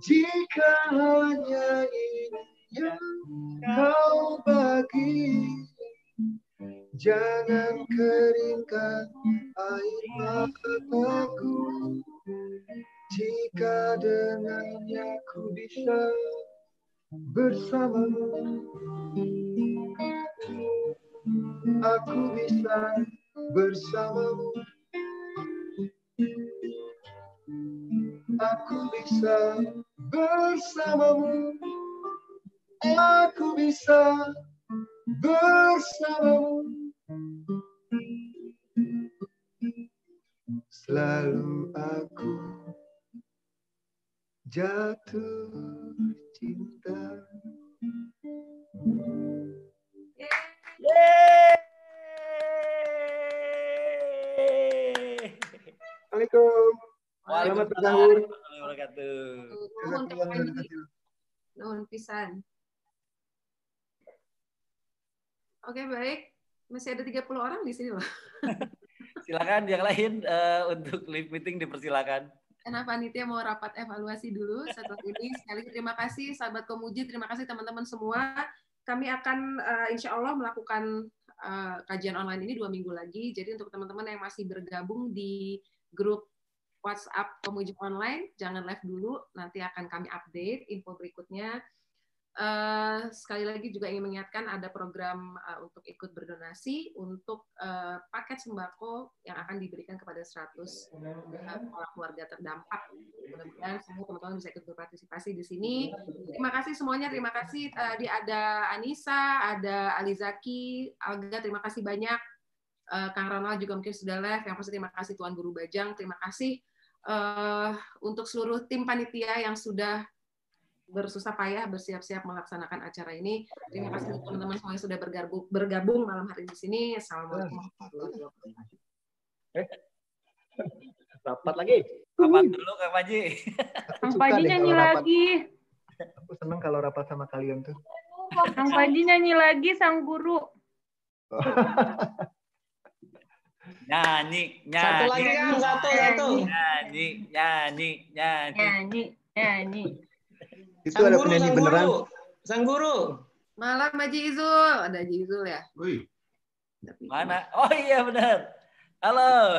Jika hanya ini yang kau bagi Jangan keringkan air mataku Jika dengannya ku bisa bersamamu Aku bisa bersamamu. Aku bisa bersamamu. Aku bisa bersamamu. Selalu aku jatuh cinta Assalamualaikum. Selamat. Nuhun. Nuhun pisan. Oke, baik. Masih ada 30 orang di sini loh. Silakan yang lain eh, untuk live meeting dipersilakan. Karena panitia mau rapat evaluasi dulu setelah ini. Sekali terima kasih sahabat Komuji, terima kasih teman-teman semua. Kami akan eh, insya Allah melakukan eh, kajian online ini dua minggu lagi. Jadi untuk teman-teman yang masih bergabung di grup WhatsApp Komuji Online, jangan live dulu. Nanti akan kami update info berikutnya. Eh, sekali lagi juga ingin mengingatkan ada program eh, untuk ikut berdonasi untuk eh, paket sembako yang akan diberikan kepada 100 eh, orang keluarga terdampak. Mudah-mudahan semua teman-teman bisa ikut berpartisipasi di sini. Terima kasih semuanya, terima kasih tadi ada Anissa, ada Alizaki, Alga, terima kasih banyak. Eh, Kang Ronald juga mungkin sudah live. Yang pasti terima kasih Tuan Guru Bajang, terima kasih eh, untuk seluruh tim panitia yang sudah bersusah payah bersiap-siap melaksanakan acara ini. Terima kasih untuk teman-teman semua yang sudah bergabung, bergabung malam hari di sini. Assalamualaikum warahmatullahi wabarakatuh. Rapat lagi. Rapat dulu Kang Panji. Kang Panji deh nyanyi lagi. Aku seneng kalau rapat sama kalian tuh. Kang Panji nyanyi lagi sang guru. Nyanyi, nyanyi. Satu lagi, Kang. Satu, satu. Nyanyi, nyanyi, nyanyi. Nyanyi, nyanyi. Itu ada penyanyi beneran. Sang guru. Malam Haji Izul, ada Haji Izul ya? Mana? Oh iya benar. Halo.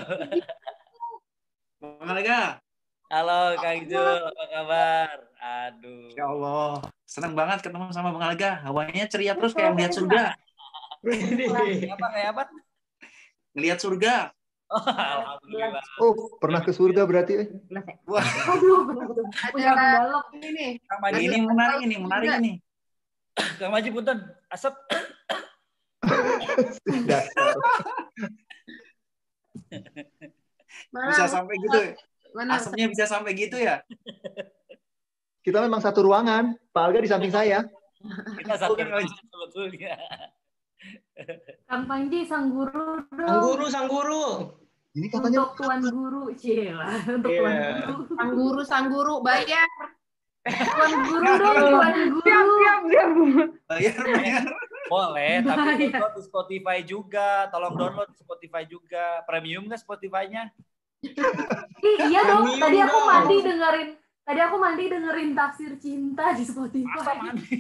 Bang Alga. Halo Kang Jul, apa kabar? Aduh. Ya Allah, senang banget ketemu sama Bang Alga. Hawanya ceria terus kayak melihat surga. Apa kayak apa? Ngelihat surga. Oh, Alhamdulillah. Oh, pernah ke surga berarti? eh? Wah, Aduh, ada ini. Kang Maji ini menarik ini, menarik ini. Kang Maji punten, asap. Mana, Bisa sampai gitu. ya? mana? Asapnya bisa sampai gitu ya? Kita memang satu ruangan. Pak Alga di samping saya. Kita satu sebetulnya. Kang Panji sang guru dong. Sang guru, sang guru. Ini katanya Untuk tuan guru, Cila. Untuk Iya. tuan guru. Sang guru, sang guru, bayar. Tuan guru dong, tuan guru. Siap, siap, siap. Bayar, bayar. Boleh, tapi download di Spotify juga. Tolong download di Spotify juga. Premium nggak Spotify-nya? Iya dong. Premium Tadi aku dong. mandi dengerin Tadi aku mandi dengerin tafsir cinta di Masa Spotify. mandi?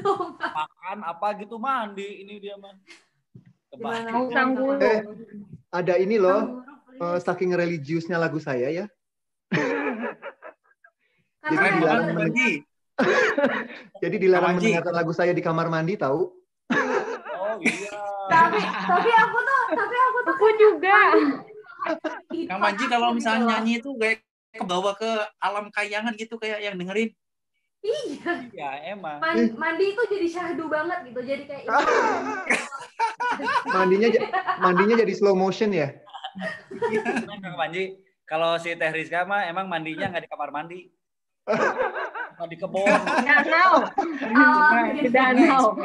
Makan apa gitu mandi. Ini dia mah. Guru. Eh, ada ini loh. Eh, saking religiusnya lagu saya ya. Jadi banget, Bagi. Jadi dilarang mendengarkan lagu saya di kamar mandi tahu. Oh iya. tapi tapi aku tuh tapi aku tuh Aku juga. Kang Manji kalau misalnya nyanyi itu kayak kebawa ke alam kayangan gitu kayak yang dengerin. Iya Iya, emang. Man- mandi itu jadi syahdu banget gitu jadi kayak Mandinya mandinya jadi slow motion ya. Kang Panji, kalau si Teh Rizka mah emang mandinya nggak di kamar mandi. Nggak di kebun. Danau. alam Di danau.